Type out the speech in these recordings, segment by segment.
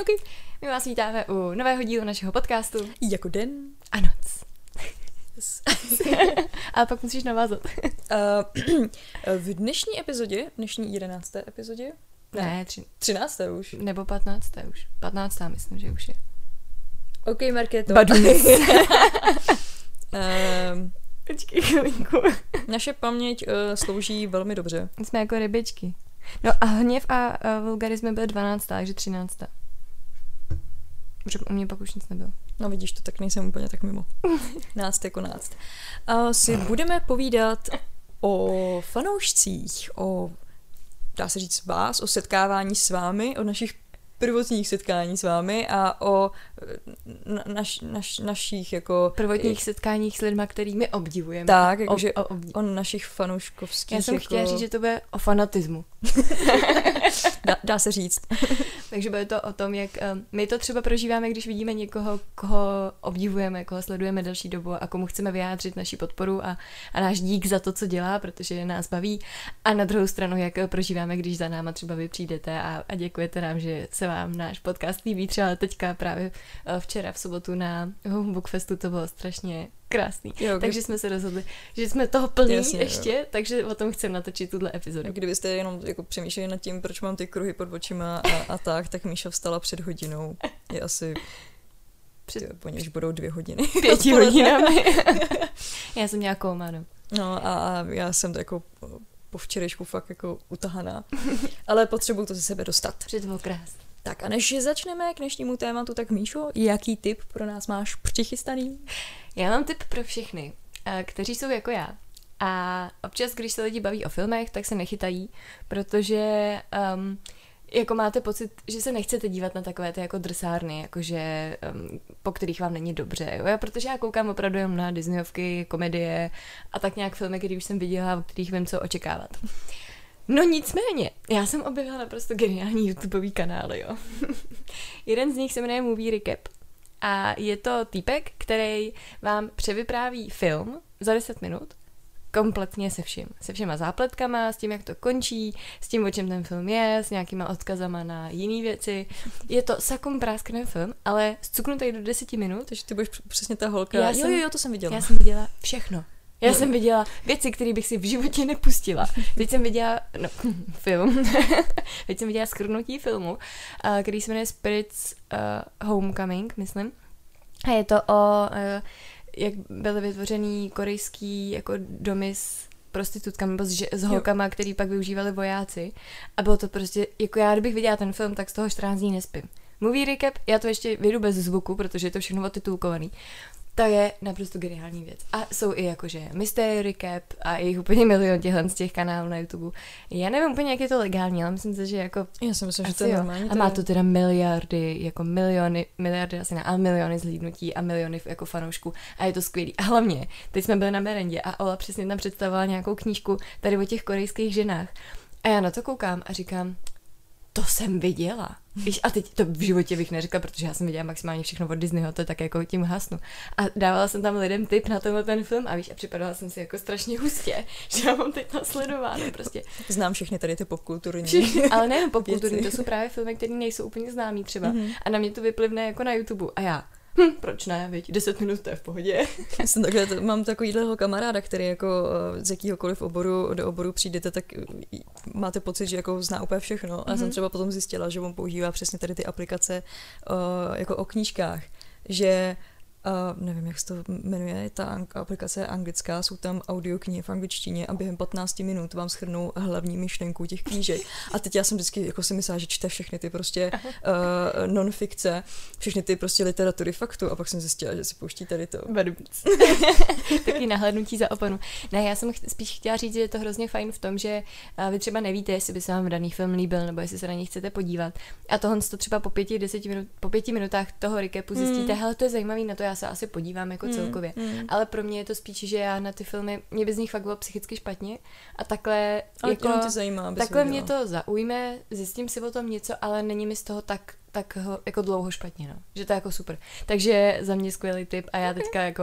Ok. My vás vítáme u nového dílu našeho podcastu Jako den. a noc. A pak musíš navázat. Uh, v dnešní epizodě, v dnešní jedenácté epizodě, Ne, tři, třinácté už. nebo patnácté už. Patnáctá myslím, že už je. Ok, Markéto. Um, Počkej chvilinku. naše paměť uh, slouží velmi dobře. Jsme jako rybičky. No a hněv a, a vulgarismy byly 12, takže 13. Protože u mě pak už nic nebylo. No vidíš to, tak nejsem úplně tak mimo. Náct jako náct. Uh, si budeme povídat o fanoušcích, o, dá se říct, vás, o setkávání s vámi, o našich prvotních setkání s vámi a o naš, naš, našich jako... Prvotních setkáních s lidmi, kterými obdivujeme. Tak, o, jakože o, obdiv. o našich fanouškovských Já jsem jako... chtěla říct, že to bude o fanatismu. dá, dá se říct. Takže bude to o tom, jak um, my to třeba prožíváme, když vidíme někoho, koho obdivujeme, koho sledujeme delší dobu a komu chceme vyjádřit naši podporu a, a náš dík za to, co dělá, protože nás baví. A na druhou stranu, jak eh, prožíváme, když za náma třeba vy přijdete a, a děkujete nám, že se vám náš podcast líbí. Třeba teďka právě včera v sobotu na Homebookfestu to bylo strašně krásný. Jo, Takže jsme se rozhodli, že jsme toho plní Jasně, jo. ještě, takže o tom chceme natočit tuhle epizodu. Kdybyste jenom jako přemýšleli nad tím, proč mám ty kruhy pod očima a, a tak, tak Míša vstala před hodinou. Je asi Před Ty, po něž budou dvě hodiny. pěti hodinami. Já jsem měla kóma, no. No a, a já jsem to jako po včerejšku fakt jako utahaná. Ale potřebuju to ze sebe dostat. Bylo krásné. Tak a než začneme k dnešnímu tématu, tak Míšo, jaký tip pro nás máš přichystaný? Já mám tip pro všechny, eh, kteří jsou jako já. A občas, když se lidi baví o filmech, tak se nechytají, protože um, jako máte pocit, že se nechcete dívat na takové ty jako drsárny, jakože, um, po kterých vám není dobře. Jo? Já, protože já koukám opravdu jenom na Disneyovky, komedie a tak nějak filmy, které už jsem viděla, o kterých vím, co očekávat. No nicméně, já jsem objevila naprosto geniální YouTubeový kanály, jo. Jeden z nich se jmenuje Movie Recap. A je to týpek, který vám převypráví film za 10 minut, kompletně se vším. Se všema zápletkama, s tím, jak to končí, s tím, o čem ten film je, s nějakýma odkazama na jiné věci. Je to sakum práskný film, ale zcuknutý do 10 minut. Takže ty budeš př- přesně ta holka. Já jo, jsem- jo, jo, to jsem viděla. Já jsem viděla všechno. Já jsem viděla věci, které bych si v životě nepustila. Teď jsem viděla, no, film. Teď jsem viděla skrnutí filmu, a který se jmenuje Spirits uh, Homecoming, myslím. A je to o, uh, jak byly vytvořený korejský jako domy s prostitutkami nebo s, s holkama, který pak využívali vojáci. A bylo to prostě, jako já kdybych viděla ten film, tak z toho 14 dní nespím. Movie recap, já to ještě vyjdu bez zvuku, protože je to všechno otitulkovaný. To je naprosto geniální věc. A jsou i jakože Mystery Recap a je jich úplně milion těchhle z těch kanálů na YouTube. Já nevím úplně, jak je to legální, ale myslím si, že jako Já si myslím, že to je jo. normální. A má to teda miliardy, jako miliony, miliardy asi ne, ale miliony zhlídnutí a miliony jako fanoušků. A je to skvělý. A hlavně, teď jsme byli na merendě a Ola přesně tam představovala nějakou knížku tady o těch korejských ženách. A já na to koukám a říkám, to jsem viděla. Víš, a teď to v životě bych neřekla, protože já jsem viděla maximálně všechno od Disneyho, to je tak jako tím hasnu. A dávala jsem tam lidem tip na tenhle ten film a víš, a připadala jsem si jako strašně hustě, že já mám teď nasledováno prostě. Znám všechny tady ty popkulturní. Všichni, ale nejen popkulturní, to jsou právě filmy, které nejsou úplně známý třeba. Mhm. A na mě to vyplivne jako na YouTube. A já, hm, proč ne, viď, 10 minut to je v pohodě. Já jsem takhle, to- mám takovýhleho kamaráda, který jako eh, z jakýhokoliv oboru do oboru přijdete, tak eh, máte pocit, že jako zná úplně všechno. A já jsem Mhm. třeba potom zjistila, že on používá přesně tady ty aplikace eh, jako o knížkách, že Uh, nevím, jak se to jmenuje, ta aplikace je anglická, jsou tam audioknihy v angličtině a během 15 minut vám schrnou hlavní myšlenku těch knížek. A teď já jsem vždycky jako si myslela, že čte všechny ty prostě uh, non-fikce, všechny ty prostě literatury faktu a pak jsem zjistila, že si pouští tady to. Taky nahlédnutí za oponu. Ne, já jsem ch- spíš chtěla říct, že je to hrozně fajn v tom, že a, vy třeba nevíte, jestli by se vám daný film líbil, nebo jestli se na něj chcete podívat. A tohle to třeba po pěti, deseti minut, po pěti minutách toho recapu zjistíte, Mm. hele, to je zajímavý, na to já se asi podívám jako Mm, celkově. mm. Ale pro mě je to spíš, že já na ty filmy, mě by z nich fakt bylo psychicky špatně a takhle Ale jako... tě zajímá, Takhle mě to zaujme, zjistím si o tom něco, ale není mi z toho tak, tak ho- jako dlouho špatně, no. Že to je jako super. Takže za mě skvělý tip a já teďka jako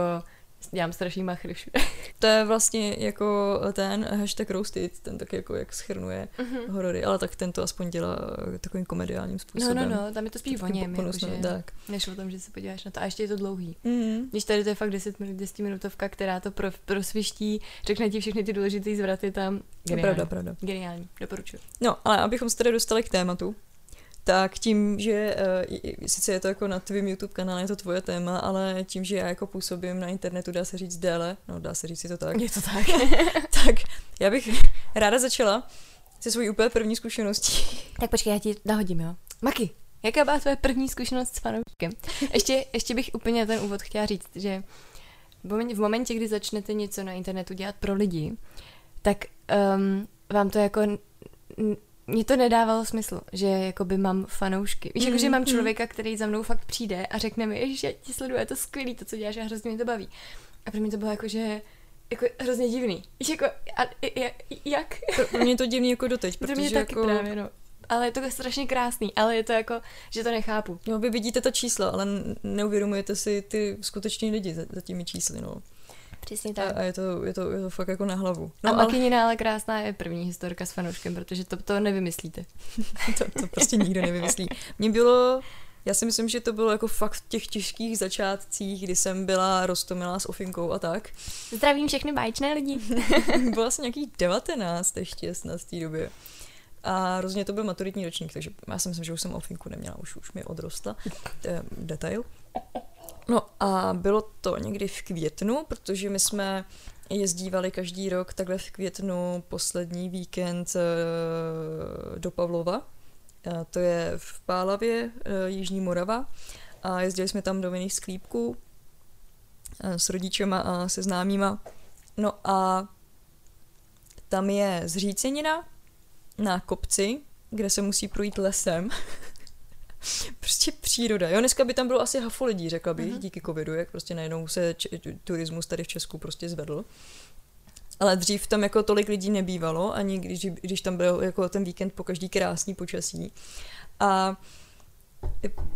dělám strašný machry všude. To je vlastně jako ten hashtag roasted, ten tak jako jak schrnuje mm-hmm. horory, ale tak ten to aspoň dělá takovým komediálním způsobem. No, no, no, tam je to spíš o něm, jakože, tak. než o tom, že se podíváš na to. A ještě je to dlouhý. Mm-hmm. Když tady to je fakt 10 minut, 10 minutovka, která to pro, prosviští, řekne ti všechny ty důležité zvraty tam. Geniální. Pravda, pravda. Geniální, doporučuji. No, ale abychom se tady dostali k tématu, tak tím, že uh, sice je to jako na tvém YouTube kanále, je to tvoje téma, ale tím, že já jako působím na internetu, dá se říct déle, no dá se říct si to tak. Je to tak. tak já bych ráda začala se svojí úplně první zkušeností. Tak počkej, já ti nahodím, jo. Maki, jaká byla tvoje první zkušenost s fanouškem? Ještě, ještě bych úplně ten úvod chtěla říct, že v momentě, kdy začnete něco na internetu dělat pro lidi, tak um, vám to jako mně to nedávalo smysl, že jakoby mám fanoušky. Víš, mm, jako, že mám mm. člověka, který za mnou fakt přijde a řekne mi, že já ti sleduju, je to skvělý, to, co děláš a hrozně mě to baví. A pro mě to bylo jako, že jako hrozně divný. Víš, jako, a, jak? Pro mě to divný jako doteď, protože mě taky jako... právě, no. Ale je to strašně krásný, ale je to jako, že to nechápu. No, vy vidíte ta čísla, ale neuvědomujete si ty skuteční lidi za, za těmi čísly, no. Přesně tak. A, a je, to, je, to, je to fakt jako na hlavu. No, a ale... Makinina ale krásná je první historka s fanouškem, protože to, to nevymyslíte. to, to prostě nikdo nevymyslí. Mně bylo já si myslím, že to bylo jako fakt v těch těžkých začátcích, kdy jsem byla roztomilá s ofinkou a tak. Zdravím všechny báječné lidi. bylo asi nějakých 19 ještě snad v té době. A hrozně to byl maturitní ročník, takže já si myslím, že už jsem ofinku neměla, už, už mi odrostla. To je detail. No a bylo to někdy v květnu, protože my jsme jezdívali každý rok takhle v květnu poslední víkend eh, do Pavlova. To je v Pálavě, eh, Jižní Morava. A jezdili jsme tam do jiných sklípků eh, s rodičema a se známýma. No a tam je zřícenina na kopci, kde se musí projít lesem. prostě příroda. Jo, dneska by tam bylo asi hafo lidí, řekla bych, uh-huh. díky covidu, jak prostě najednou se č- turismus tady v Česku prostě zvedl. Ale dřív tam jako tolik lidí nebývalo, ani když, když tam byl jako ten víkend po každý krásný počasí. A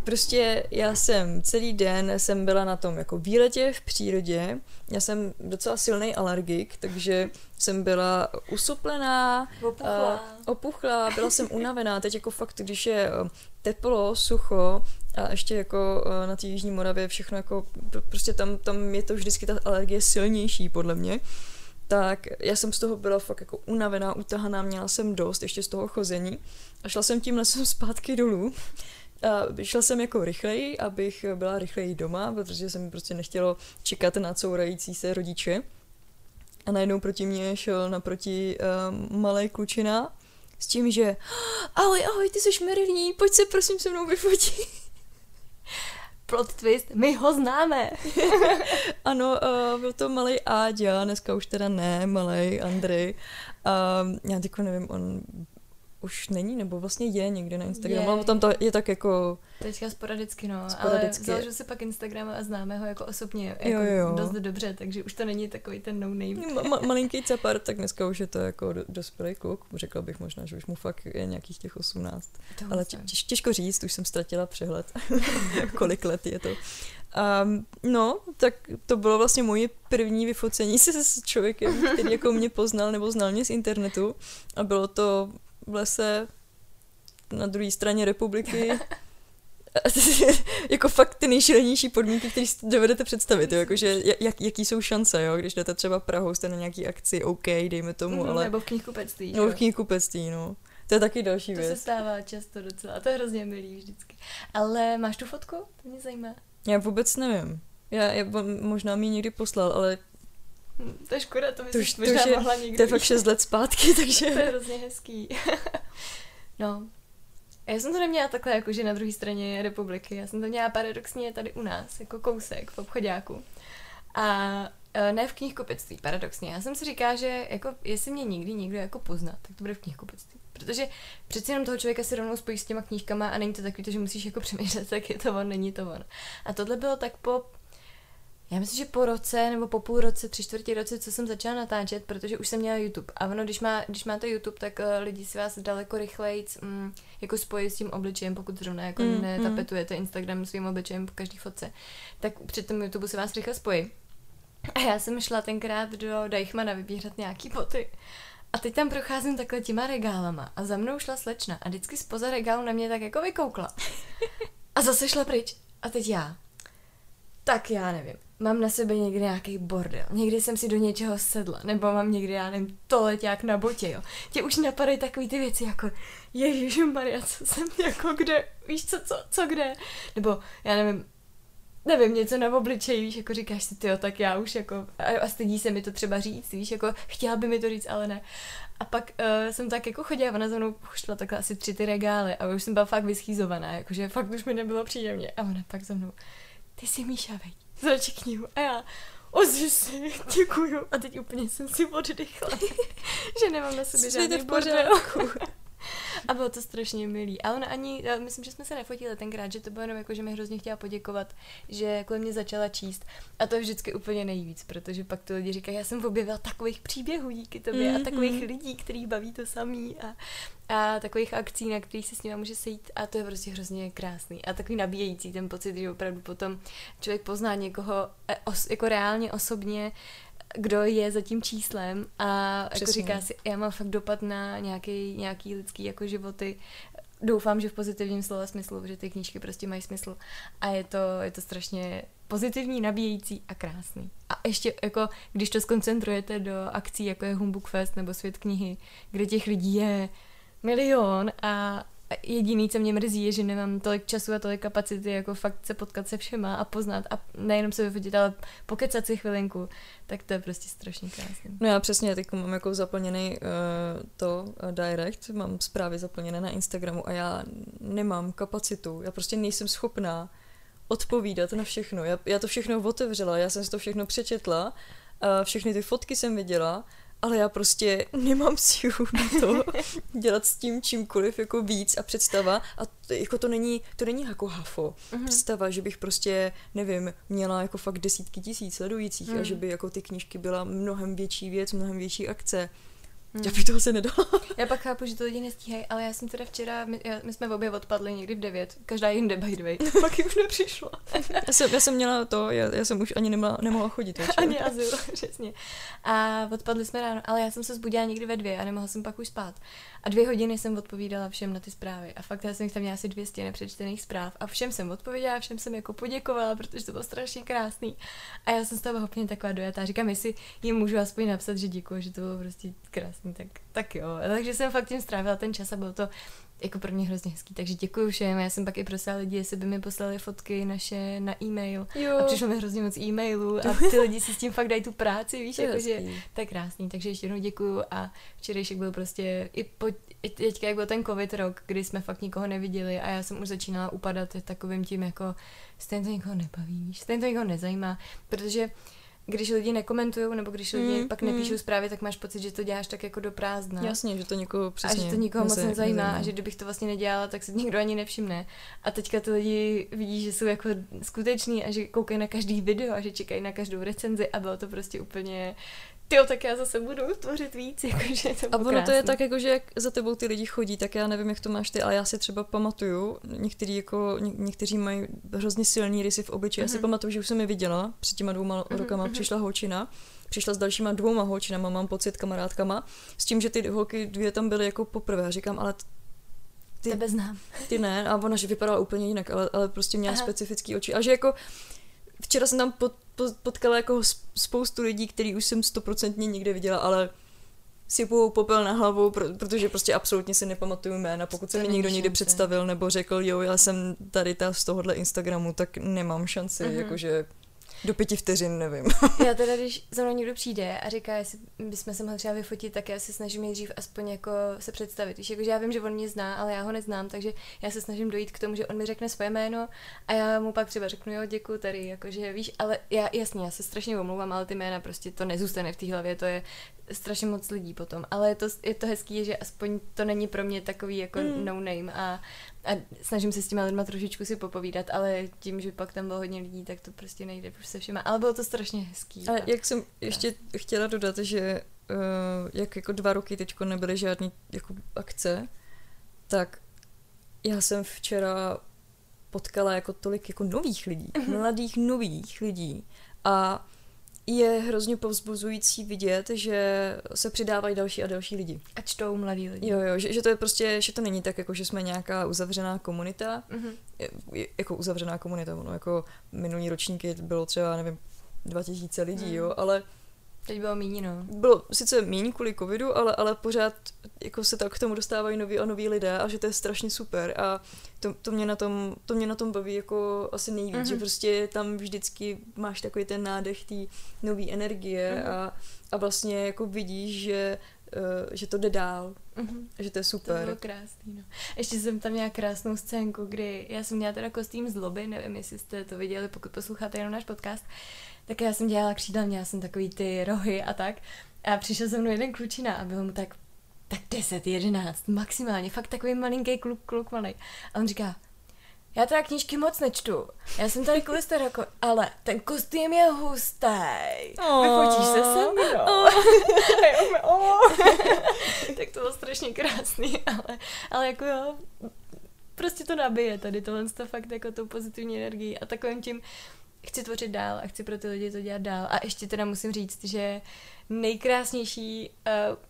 prostě já jsem celý den jsem byla na tom jako výletě v přírodě. Já jsem docela silný alergik, takže jsem byla usuplená, opuchlá. Opuchlá, byla jsem unavená. Teď jako fakt, když je teplo, sucho a ještě jako uh, na té Jižní Moravě všechno jako, prostě tam, tam je to vždycky ta alergie silnější podle mě tak já jsem z toho byla fakt jako unavená, utahaná, měla jsem dost ještě z toho chození a šla jsem tím lesem zpátky dolů a šla jsem jako rychleji, abych byla rychleji doma, protože jsem prostě nechtělo čekat na courající se rodiče. A najednou proti mě šel naproti um, malý klučina s tím, že ahoj, ahoj, ty jsi Marilyn, pojď se prosím se mnou vyfotit. Plot twist, my ho známe. ano, uh, byl to malý Áďa, dneska už teda ne, malý Andrej. Uh, já teď nevím, on už není, nebo vlastně je někde na Instagramu, ale tam to je tak jako... Teďka sporadicky, no, sporadicky. ale založil si pak Instagram a známe ho jako osobně jako jo, jo. dost dobře, takže už to není takový ten no name. Ma- malinký capar, tak dneska už je to jako do- dospělý kluk, řekla bych možná, že už mu fakt je nějakých těch 18. To ale těž, těžko říct, už jsem ztratila přehled, kolik let je to. Um, no, tak to bylo vlastně moje první vyfocení se s člověkem, který jako mě poznal nebo znal mě z internetu a bylo to v lese na druhé straně republiky. jako fakt ty nejšilenější podmínky, které si dovedete představit, jo? Jakože, jak, jaký jsou šance, jo? když jdete třeba Prahou, jste na nějaký akci, OK, dejme tomu, mm, ale... Nebo v knihkupectví. Nebo v knihkupectví, no. To je taky další to věc. To se stává často docela, a to je hrozně milý vždycky. Ale máš tu fotku? To mě zajímá. Já vůbec nevím. Já, já možná mi někdy poslal, ale to je škoda, to, to, už, to, možná je, mohla někdy. To je fakt 6 let zpátky, takže... to je hrozně hezký. no. Já jsem to neměla takhle, jakože na druhé straně republiky. Já jsem to měla paradoxně tady u nás, jako kousek v obchodáku. A e, ne v knihkupectví, paradoxně. Já jsem si říkala, že jako, jestli mě někdy někdo jako pozná, tak to bude v knihkupectví. Protože přeci jenom toho člověka si rovnou spojíš s těma knížkama a není to takový, že musíš jako přemýšlet, tak je to on, není to on. A tohle bylo tak po já myslím, že po roce nebo po půl roce, tři čtvrtě roce, co jsem začala natáčet, protože už jsem měla YouTube. A ono, když, má, když máte YouTube, tak uh, lidi si vás daleko rychleji um, jako spojí s tím obličejem, pokud zrovna jako mm, netapetujete mm. Instagram svým obličejem po každý fotce, tak při tom YouTube se vás rychle spojí. A já jsem šla tenkrát do Deichmana vybírat nějaký boty. A teď tam procházím takhle těma regálama a za mnou šla slečna a vždycky spoza regálu na mě tak jako vykoukla. A zase šla pryč. A teď já. Tak já nevím. Mám na sebe někdy nějaký bordel. Někdy jsem si do něčeho sedla. Nebo mám někdy, já nevím, toleťák na botě, jo. Tě už napadají takové ty věci jako Ježíš Maria, co jsem jako kde, víš co, co, co kde. Nebo já nevím, nevím, něco na obličeji, víš, jako říkáš si, ty tak já už jako, a, a stydí se mi to třeba říct, víš, jako chtěla by mi to říct, ale ne. A pak uh, jsem tak jako chodila, ona za mnou šla takhle asi tři ty regály a už jsem byla fakt vyschýzovaná, jakože fakt už mi nebylo příjemně. A ona pak za mnou, ty jsi Míša, veď, zrači knihu. A já, ozvi si, děkuju. A teď úplně jsem si oddychla, že nemám na sobě žádný bordel. A bylo to strašně milý. A ona ani, myslím, že jsme se nefotili tenkrát, že to bylo jenom jako, že mi hrozně chtěla poděkovat, že kolem mě začala číst. A to je vždycky úplně nejvíc, protože pak to lidi říkají, já jsem objevila takových příběhů díky tobě mm-hmm. a takových mhm. lidí, který baví to samý a, a takových akcí, na kterých se s nimi může sejít a to je prostě hrozně krásný a takový nabíjející ten pocit, že opravdu potom člověk pozná někoho e, os, jako reálně osobně kdo je za tím číslem a jako Přesně. jako říká si, já mám fakt dopad na nějaký, nějaký lidský jako životy. Doufám, že v pozitivním slova smyslu, že ty knížky prostě mají smysl a je to, je to strašně pozitivní, nabíjející a krásný. A ještě jako, když to skoncentrujete do akcí, jako je Humbug Fest nebo Svět knihy, kde těch lidí je milion a jediný, co mě mrzí, je, že nemám tolik času a tolik kapacity, jako fakt se potkat se všema a poznat a nejenom se vyfotit, ale pokecat si chvilinku, tak to je prostě strašně krásné. No já přesně, teď mám jako zaplněný uh, to uh, direct, mám zprávy zaplněné na Instagramu a já nemám kapacitu, já prostě nejsem schopná odpovídat na všechno. Já, já to všechno otevřela, já jsem si to všechno přečetla, uh, všechny ty fotky jsem viděla ale já prostě nemám sílu na to dělat s tím čímkoliv jako víc a představa a to, jako to není, to není jako hafo. Uh-huh. Představa, že bych prostě, nevím, měla jako fakt desítky tisíc sledujících uh-huh. a mhm. že by jako ty knížky byla mnohem větší věc, mnohem větší akce Hmm. Já bych toho se nedala. já pak chápu, že to lidi nestíhají, ale já jsem teda včera, my, já, my jsme v obě odpadli někdy v 9, každá jinde by the way, pak ji už nepřišla. já, jsem, já jsem měla to, já, já jsem už ani nemohla, nemohla chodit. Večer. Ani azyl, přesně. A odpadli jsme ráno, ale já jsem se zbudila někdy ve dvě a nemohla jsem pak už spát. A dvě hodiny jsem odpovídala všem na ty zprávy. A fakt já jsem jich tam měla asi 200 nepřečtených zpráv. A všem jsem odpověděla, všem jsem jako poděkovala, protože to bylo strašně krásný. A já jsem z toho úplně taková dojatá. Říkám, jestli jim můžu aspoň napsat, že děkuji, že to bylo prostě krásný, tak, tak jo. Takže jsem fakt tím strávila ten čas a bylo to jako pro mě hrozně hezký, takže děkuji všem. Já jsem pak i prosila lidi, jestli by mi poslali fotky naše na e-mail. Jo. A přišlo mi hrozně moc e-mailů a ty lidi si s tím fakt dají tu práci, víš, jakože to je krásný. Takže ještě jednou děkuji a včerejšek byl prostě i, po, i teďka, jak byl ten covid rok, kdy jsme fakt nikoho neviděli a já jsem už začínala upadat takovým tím jako stejně to nikoho nebaví, stejně to nikoho nezajímá, protože když lidi nekomentují, nebo když lidi mm, pak mm. nepíšou zprávy, tak máš pocit, že to děláš tak jako do prázdna. Jasně, že to někoho přesně A že to nikoho moc nezajímá, nezajímá a že kdybych to vlastně nedělala, tak se nikdo ani nevšimne. A teďka ty lidi vidí, že jsou jako skuteční a že koukají na každý video a že čekají na každou recenzi a bylo to prostě úplně Jo, tak já zase budu tvořit víc, jakože to A ono to je tak, jako, že jak za tebou ty lidi chodí, tak já nevím, jak to máš ty, ale já si třeba pamatuju, někteří, jako, ně, někteří mají hrozně silný rysy v obličeji. Mm-hmm. Já si mhm. pamatuju, že už jsem je viděla, před těma dvouma mm-hmm. rokama mm-hmm. přišla holčina, přišla s dalšíma dvouma holčinama, mám pocit, kamarádkama, s tím, že ty holky dvě tam byly jako poprvé. A říkám, ale ty, Tebe znám. Ty ne, a ona, že vypadala úplně jinak, ale, ale prostě měla Aha. specifický oči. A že jako včera jsem tam pod, potkala jako spoustu lidí, který už jsem stoprocentně někde viděla, ale sypou popel na hlavu, protože prostě absolutně si nepamatuju jména. Pokud se mi někdo někdy představil nebo řekl, jo, já jsem tady ta z tohohle Instagramu, tak nemám šanci, uh-huh. jakože do pěti vteřin, nevím. já teda, když za mnou někdo přijde a říká, jestli bychom se mohli třeba vyfotit, tak já se snažím nejdřív aspoň jako se představit. Víš, jakože já vím, že on mě zná, ale já ho neznám, takže já se snažím dojít k tomu, že on mi řekne svoje jméno a já mu pak třeba řeknu, jo, děkuji tady, jakože víš, ale já, jasně, já se strašně omlouvám, ale ty jména prostě to nezůstane v té hlavě, to je strašně moc lidí potom, ale je to, je to hezký, že aspoň to není pro mě takový jako mm. no name a, a snažím se s těma lidma trošičku si popovídat, ale tím, že pak tam bylo hodně lidí, tak to prostě nejde už se všema, ale bylo to strašně hezký. A, jak jsem ještě chtěla dodat, že uh, jak jako dva roky teďko nebyly žádné jako akce, tak já jsem včera potkala jako tolik jako nových lidí, mm-hmm. mladých nových lidí a je hrozně povzbuzující vidět, že se přidávají další a další lidi. A čtou mladí lidi. Jo, jo, že, že to je prostě, že to není tak, jako že jsme nějaká uzavřená komunita, Mhm. je, jako uzavřená komunita, no, jako minulý ročníky bylo třeba, nevím, 2000 lidí, Hmm. jo, ale Teď bylo míní, no. bylo sice méně kvůli covidu, ale, ale pořád jako se tak k tomu dostávají noví a noví lidé a že to je strašně super a to, to, mě, na tom, to mě na tom baví jako asi nejvíc, Mhm. mm-hmm. že prostě tam vždycky máš takový ten nádech té nové energie Mhm. mm-hmm. a, a vlastně jako vidíš, že, uh, že to jde dál, Mhm. že to je To super. bylo krásný, no. Ještě jsem tam měla krásnou scénku, kdy já jsem měla teda kostým z lobby, nevím, jestli jste to viděli, pokud posloucháte jenom náš podcast, tak já jsem dělala křídla, měla jsem takový ty rohy a tak. A přišel se mnou jeden klučina a bylo mu tak, tak 10, 11, maximálně, fakt takový malinký kluk, kluk malý. A on říká, já teda knížky moc nečtu. Já jsem tady kvůli jako, ale ten kostým je hustý. Vyfotíš se se mnou. A já úplně, "Oh." tak to bylo strašně krásný, ale, ale jako jo, prostě to nabije tady tohle to fakt jako tou pozitivní energií a takovým tím chci tvořit dál a chci pro ty lidi to dělat dál a ještě teda musím říct, že nejkrásnější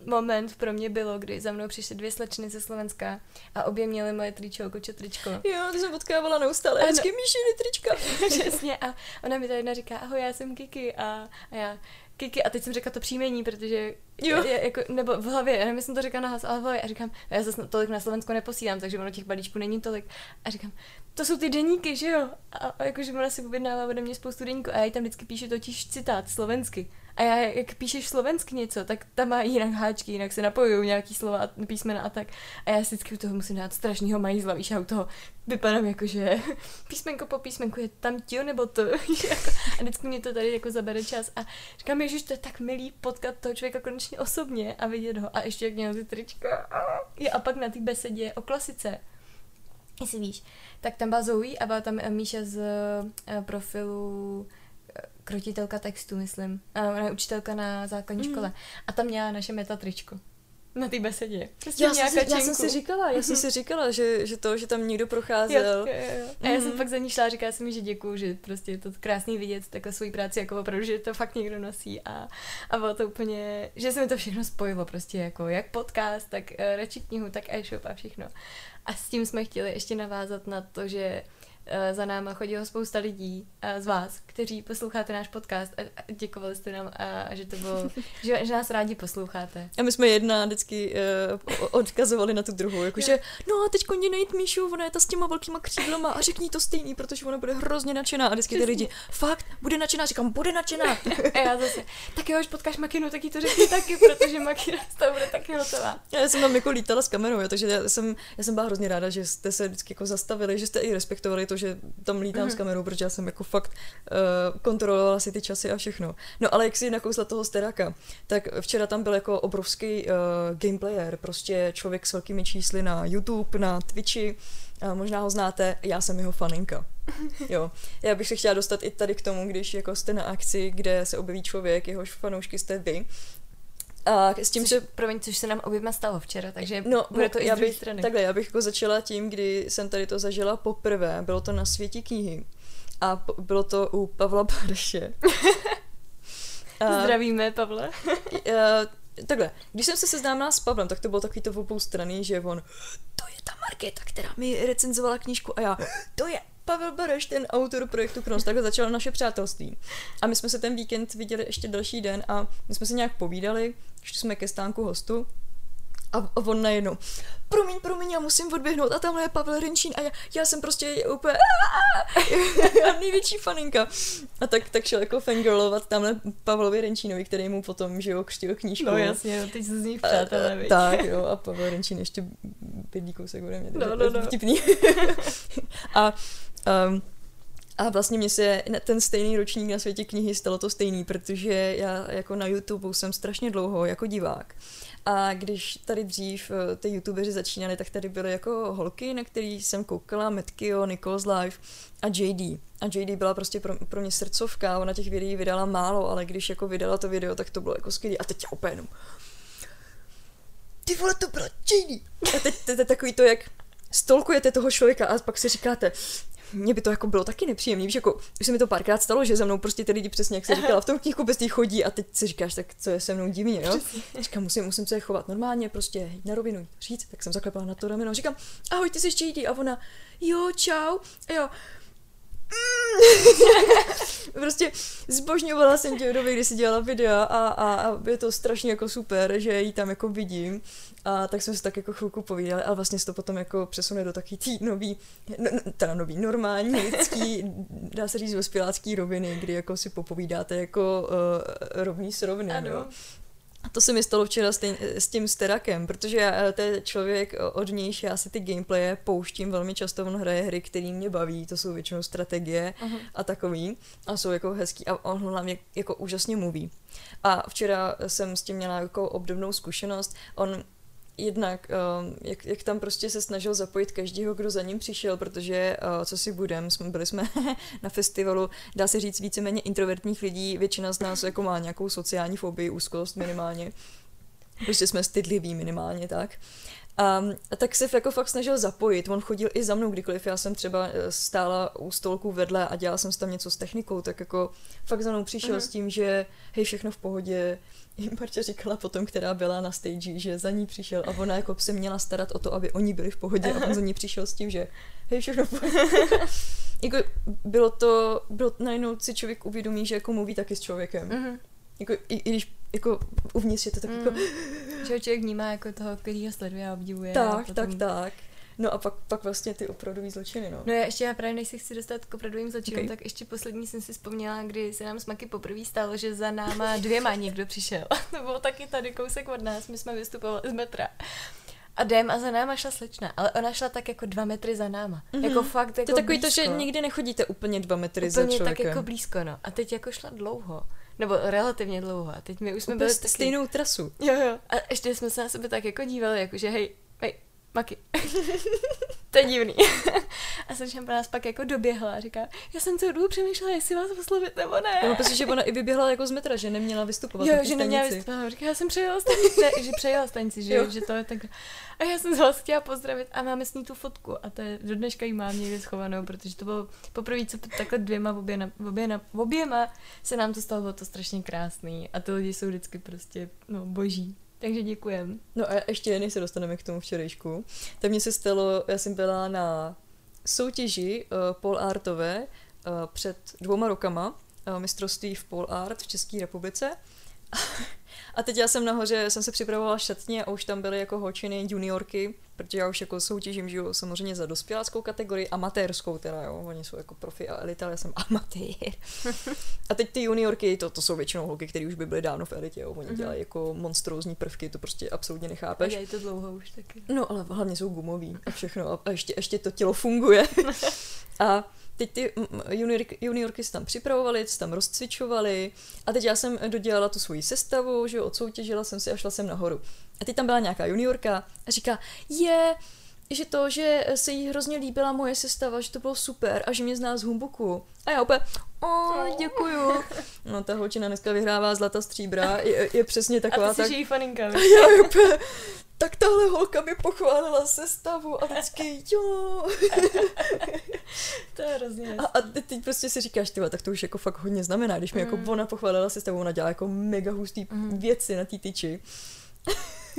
uh, moment pro mě bylo, kdy za mnou přišly dvě slečny ze Slovenska a obě měly moje tričko, kočo tričko. Jo, ty jsem potkávala neustále, Ano. hezky míšiny trička. Přesně a ona mi ta jedna říká, ahoj, já jsem Kiki a, a já, Kiki, a teď jsem řekla to příjmení, protože Jo. je, jako, nebo v hlavě, já nevím, jestli jsem to řekla nahlas, ale v hlavě a říkám, já zase tolik na Slovensku neposílám, takže ono těch balíčků není tolik. A říkám, to jsou ty deníky, že jo? A, a jakože ona si objednává ode mě spoustu deníků a já jí tam vždycky píšu totiž citát slovensky. A já, jak píšeš slovensky něco, tak tam má jinak háčky, jinak se napojují nějaký slova a písmena a tak. A já si vždycky u toho musím dát strašného majzla, víš, a u toho vypadám jako, že písmenko po písmenku je tam tio nebo to. jako, a vždycky mě to tady jako zabere čas. A říkám, ježiš, to je tak milý potkat toho člověka konečně osobně a vidět ho. A ještě jak měl ty trička. A, pak na té besedě o klasice. Jestli víš, tak tam byla Zoe a byla tam eh, Míša z eh, profilu krotitelka textu, myslím. A ona je učitelka na základní Mhm. škole. A tam měla naše metatričko. Na té besedě. Prostě Já jsem, si, já jsem si říkala, já jsem si říkala, že, že to, že tam někdo procházel. Jo, jo, jo. A já jsem Mhm. pak za ní šla a říkala jsem jí, že děkuju, že prostě je to krásný vidět takhle svoji práci, jako opravdu, že to fakt někdo nosí a, a bylo to úplně, že se mi to všechno spojilo prostě jako jak podcast, tak uh, radši knihu, tak e-shop a všechno. A s tím jsme chtěli ještě navázat na to, že uh, za náma chodilo spousta lidí uh, z vás, kteří posloucháte náš podcast a, děkovali jste nám a, a že to bylo, že, že nás rádi posloucháte. A my jsme jedna vždycky uh, odkazovali na tu druhou, jakože, no a teď koně najít Míšu, ona je ta s těma velkýma křídlama a řekni to stejný, protože ona bude hrozně nadšená. A vždycky ty lidi, fakt, bude nadšená, říkám, bude nadšená. A já zase, tak jo, až potkáš Makinu, tak jí to řekni taky, protože Makina z toho bude taky hotová. Já jsem tam jako lítala s kamerou, jo, takže já jsem, já jsem byla hrozně ráda, že jste se vždycky jako zastavili, že jste i respektovali to, že tam lítám mm-hmm. s Mhm. kamerou, protože já jsem jako fakt uh, kontrolovala si ty časy a všechno. No ale jak si nakousla toho Steraka, tak včera tam byl jako obrovský uh, gameplayer, prostě člověk s velkými čísly na YouTube, na Twitchi, a možná ho znáte, já jsem jeho faninka. Jo, já bych se chtěla dostat i tady k tomu, když jako jste na akci, kde se objeví člověk, jehož fanoušky jste vy. A s tím, Což, že promiň, což se nám oběma stalo včera, takže No, bude to i já z druhé strany. Takhle, já bych jako začala tím, kdy jsem tady to zažila poprvé. Bylo to na světí knihy. A po, bylo to u Pavla Bareše. a, Zdravíme, Pavle. a, takhle, když jsem se seznámila s Pavlem, tak to bylo takový to v obou strany, že on, to je ta Markéta, která mi recenzovala knížku a já, to je Pavel Bareš, ten autor projektu Kronos, takhle začalo naše přátelství. A my jsme se ten víkend viděli ještě další den a my jsme se nějak povídali, šli jsme ke stánku hostu a on najednou, promiň, promiň, já musím odběhnout a tamhle je Pavel Renčín a já, já jsem prostě úplně já největší faninka. A tak, tak šel jako fangirlovat tamhle Pavlovi Renčínovi, který mu potom, že jo, křtil knížku. No jasně, no, teď se z nich přátelé, a-? Tak, jo, a Pavel Renčín ještě bydlí kousek ode mě, No, no, no. vtipný. a, um, a vlastně mně se ten stejný ročník na světě knihy stalo to stejný, protože já jako na YouTube jsem strašně dlouho jako divák. A když tady dřív eh, ty youtubeři začínali, tak tady byly jako holky, na který jsem koukala, Metkio, Nichols Live a JD. A JD byla prostě pro, pro mě srdcovka, ona těch videí vydala málo, ale když jako vydala to video, tak to bylo jako skvělé. A teď já úplně ty vole, to byla JD. A teď to je takový to, jak stolkujete toho člověka a pak si říkáte, mě by to jako bylo taky nepříjemné, víš, jako už se mi to párkrát stalo, že za mnou prostě ty lidi přesně, jak se říkala, v tom kníhku bez té chodí a teď si říkáš, tak co je se mnou divně, jo? Říkám, musím, musím se chovat normálně, prostě na rovinu říct, tak jsem zaklepala na to rameno, říkám, ahoj, ty jsi JD a ona, jo, čau, a jo, prostě zbožňovala jsem tě v době, kdy jsi dělala videa a, a, a je to strašně jako super, že ji tam jako vidím a tak jsme si tak jako chvilku povídali, ale vlastně se to potom jako přesune do taky tý nový, no, no, teda nový, normální, lidský, dá se říct dospělácký roviny, kdy jako si popovídáte jako uh, rovný s rovným, ano. Jo. To se mi stalo včera s tím, s tím Sterakem, protože já, to je člověk od nějž já si ty gameplaye pouštím velmi často, on hraje hry, které mě baví, to jsou většinou strategie uh-huh. a takový a jsou jako hezký a on hlavně jako úžasně mluví. A včera jsem s tím měla jako obdobnou zkušenost, on jednak, uh, jak, jak tam prostě se snažil zapojit každýho, kdo za ním přišel, protože, uh, co si budem, jsme, byli jsme na festivalu, dá se říct víceméně introvertních lidí, většina z nás jako má nějakou sociální fobii, úzkost minimálně, prostě jsme stydliví minimálně tak. A, a tak se jako fakt snažil zapojit. On chodil i za mnou, kdykoliv já jsem třeba eh, stála u stolku vedle a dělala jsem tam něco s technikou, tak jako fakt za mnou přišel uh-huh. s tím, že hej, všechno v pohodě, jim Marta říkala potom, která byla na stage, že za ní přišel a ona jako se měla starat o to, aby oni byli v pohodě a on za ní přišel s tím, že hej, všechno v jako bylo to, bylo najednou si člověk uvědomí, že jako mluví taky s člověkem. Mm-hmm. Jako, i, i, když jako uvnitř je to tak mm. jako... Že člověk vnímá jako toho, který ho sleduje a obdivuje. Tak, a potom... tak, tak. No a pak, pak vlastně ty opravdový zločiny, no. No já ještě já právě, než si chci dostat k opravdovým zločinům, okay. tak ještě poslední jsem si vzpomněla, kdy se nám s Maky poprvé stalo, že za náma dvěma někdo přišel. to bylo taky tady kousek od nás, my jsme vystupovali z metra. A jdem a za náma šla slečna, ale ona šla tak jako dva metry za náma. Mm-hmm. Jako fakt jako To je takový blízko. to, že nikdy nechodíte úplně dva metry úplně za člověkem. tak jako blízko, no. A teď jako šla dlouho. Nebo relativně dlouho. A teď my už jsme Úplně byli taky... stejnou trasu. Jo, jo. A ještě jsme se na sebe tak jako dívali, jako že hej, hej, Maky. to je divný. a jsem po nás pak jako doběhla a říká, já jsem celou dobu přemýšlela, jestli vás oslovit nebo ne. No, protože ona i vyběhla jako z metra, že neměla vystupovat. Jo, že neměla vystupovat. Říká, já jsem přejela stanici, ne, že přejela stanici, že, že to je tak. A já jsem se vás chtěla pozdravit a máme s ní tu fotku a to je, do dneška jí mám někde schovanou, protože to bylo poprvé, co takhle dvěma oběma, oběma, oběma se nám to stalo, bylo to strašně krásný a ty lidi jsou vždycky prostě, no, boží. Takže děkujem. No a ještě než se dostaneme k tomu včerejšku, tak mně se stalo, já jsem byla na soutěži uh, Pol Artové uh, před dvouma rokama, uh, mistrovství v Pol Art v České republice. A teď já jsem nahoře, jsem se připravovala šatně a už tam byly jako hočiny, juniorky, protože já už jako soutěžím, že jo, samozřejmě za dospěláckou kategorii, amatérskou teda, jo, oni jsou jako profi a elita, ale já jsem amatér. a teď ty juniorky, to, to jsou většinou holky, které už by byly dávno v elitě, jo, oni mm-hmm. dělají jako monstrózní prvky, to prostě absolutně nechápeš. A to dlouho už taky. No, ale hlavně jsou gumoví a všechno a, a ještě, ještě to tělo funguje. a teď ty juniorky, juniorky se tam připravovaly, se tam rozcvičovaly a teď já jsem dodělala tu svoji sestavu, že jo, odsoutěžila jsem si a šla jsem nahoru. A teď tam byla nějaká juniorka a říká, je, že to, že se jí hrozně líbila moje sestava, že to bylo super a že mě zná z humbuku. A já úplně, o, děkuju. No ta holčina dneska vyhrává zlata stříbra, je, je přesně taková. A ty jsi tak... její faninka. A já úplně, tak tahle holka mi pochválila sestavu a vždycky jo. to je hrozně a, a teď prostě si říkáš, tyva, tak to už jako fakt hodně znamená, když mi jako mm. jako ona pochválila sestavu, ona dělá jako mega hustý mm. věci na té tyči.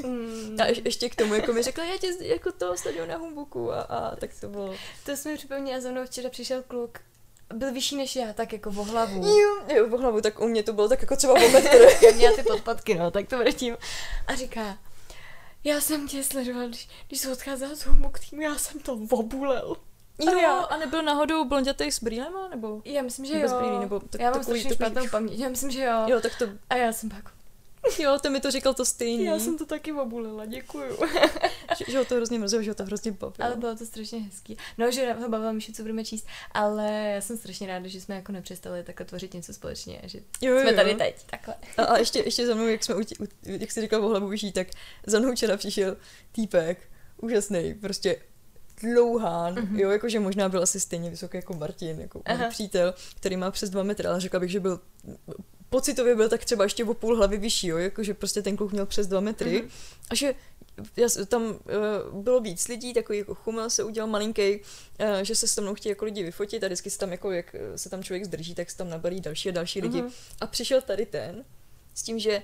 Mm. A je, ještě k tomu, jako mi řekla, já tě jako to stadion na Humbuku a, a tak to bylo. To jsme připomněla, za mnou včera přišel kluk, byl vyšší než já, tak jako vo hlavu. Jo, jo, vo hlavu, tak u mě to bylo tak jako třeba o metr. já měla ty podpadky, no, tak to bude tím. A říká, já jsem tě sledoval, když, když jsi odcházel z Humbuk týmu, já jsem to obulel. Jo, a, já, a nebyl náhodou blondětej s brýlema, nebo? Já myslím, že nebo jo. Brýlí, nebo tak, já mám strašně špatnou paměť, já myslím, že jo. Jo, tak to... A já jsem pak, Jo, ty mi to říkal to stejný. Já jsem to taky obulila, děkuju. že, že ho to hrozně mrzelo, že ho to hrozně bavilo. Ale bylo to strašně hezký. No, že ho bavila Míšu, co budeme číst, ale já jsem strašně ráda, že jsme jako nepřestali takhle tvořit něco společně, že jo, jo, jsme tady teď, takhle. A, a ještě, ještě za mnou, jak jsme, u, jak jsi říkal o hlavu tak za mnou včera přišel týpek, úžasný, prostě dlouhán, mm-hmm. jo, jakože možná byl asi stejně vysoký jako Martin, jako můj přítel, který má přes dva metry, ale řekla bych, že byl pocitově byl tak třeba ještě o půl hlavy vyšší, jo, jakože prostě ten kluk měl přes dva metry mm-hmm. a že já, tam uh, bylo víc lidí, takový jako chumel se udělal malinký, uh, že se se mnou chtějí jako lidi vyfotit a vždycky se tam jako, jak se tam člověk zdrží, tak se tam nabalí další a další lidi. Mm-hmm. A přišel tady ten s tím, že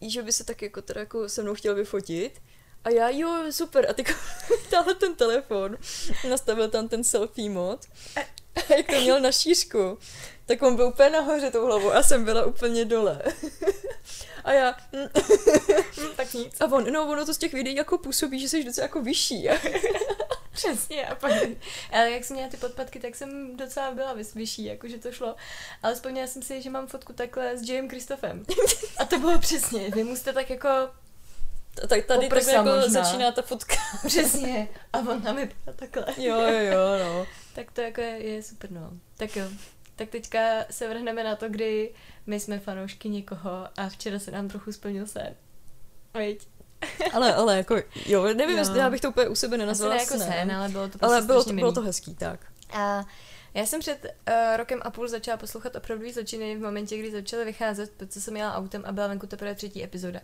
že by se tak jako teda jako se mnou chtěl vyfotit a já, jo, super. A ty táhle ten telefon, nastavil tam ten selfie mod. Jak to měl na šířku, tak on byl úplně nahoře tou hlavou a jsem byla úplně dole. A já, tak nic. A on, no ono to z těch videí jako působí, že jsi docela jako vyšší. Přesně, a pak, ale jak jsem měla ty podpadky, tak jsem docela byla vyšší, jakože to šlo. Ale vzpomněla jsem si, že mám fotku takhle s Jayem Kristofem. A to bylo přesně, vy musíte tak jako tak tady takhle jako možná. začíná ta fotka. Přesně. A on tam vypadá takhle. Jo, jo, jo, no. Tak to jako je, je super, no. Tak jo. Tak teďka se vrhneme na to, kdy my jsme fanoušky někoho a včera se nám trochu splnil sen. Ojď. ale, ale jako, jo, nevím, no. jestli já bych to úplně u sebe nenazvala. Asi ne jako sen, ale bylo to prostě Ale bylo to, bylo to hezký, tak. A já jsem před uh, rokem a půl začala poslouchat opravdu zločiny v momentě, kdy začaly vycházet, protože jsem jela autem a byla venku teprve třetí epizoda.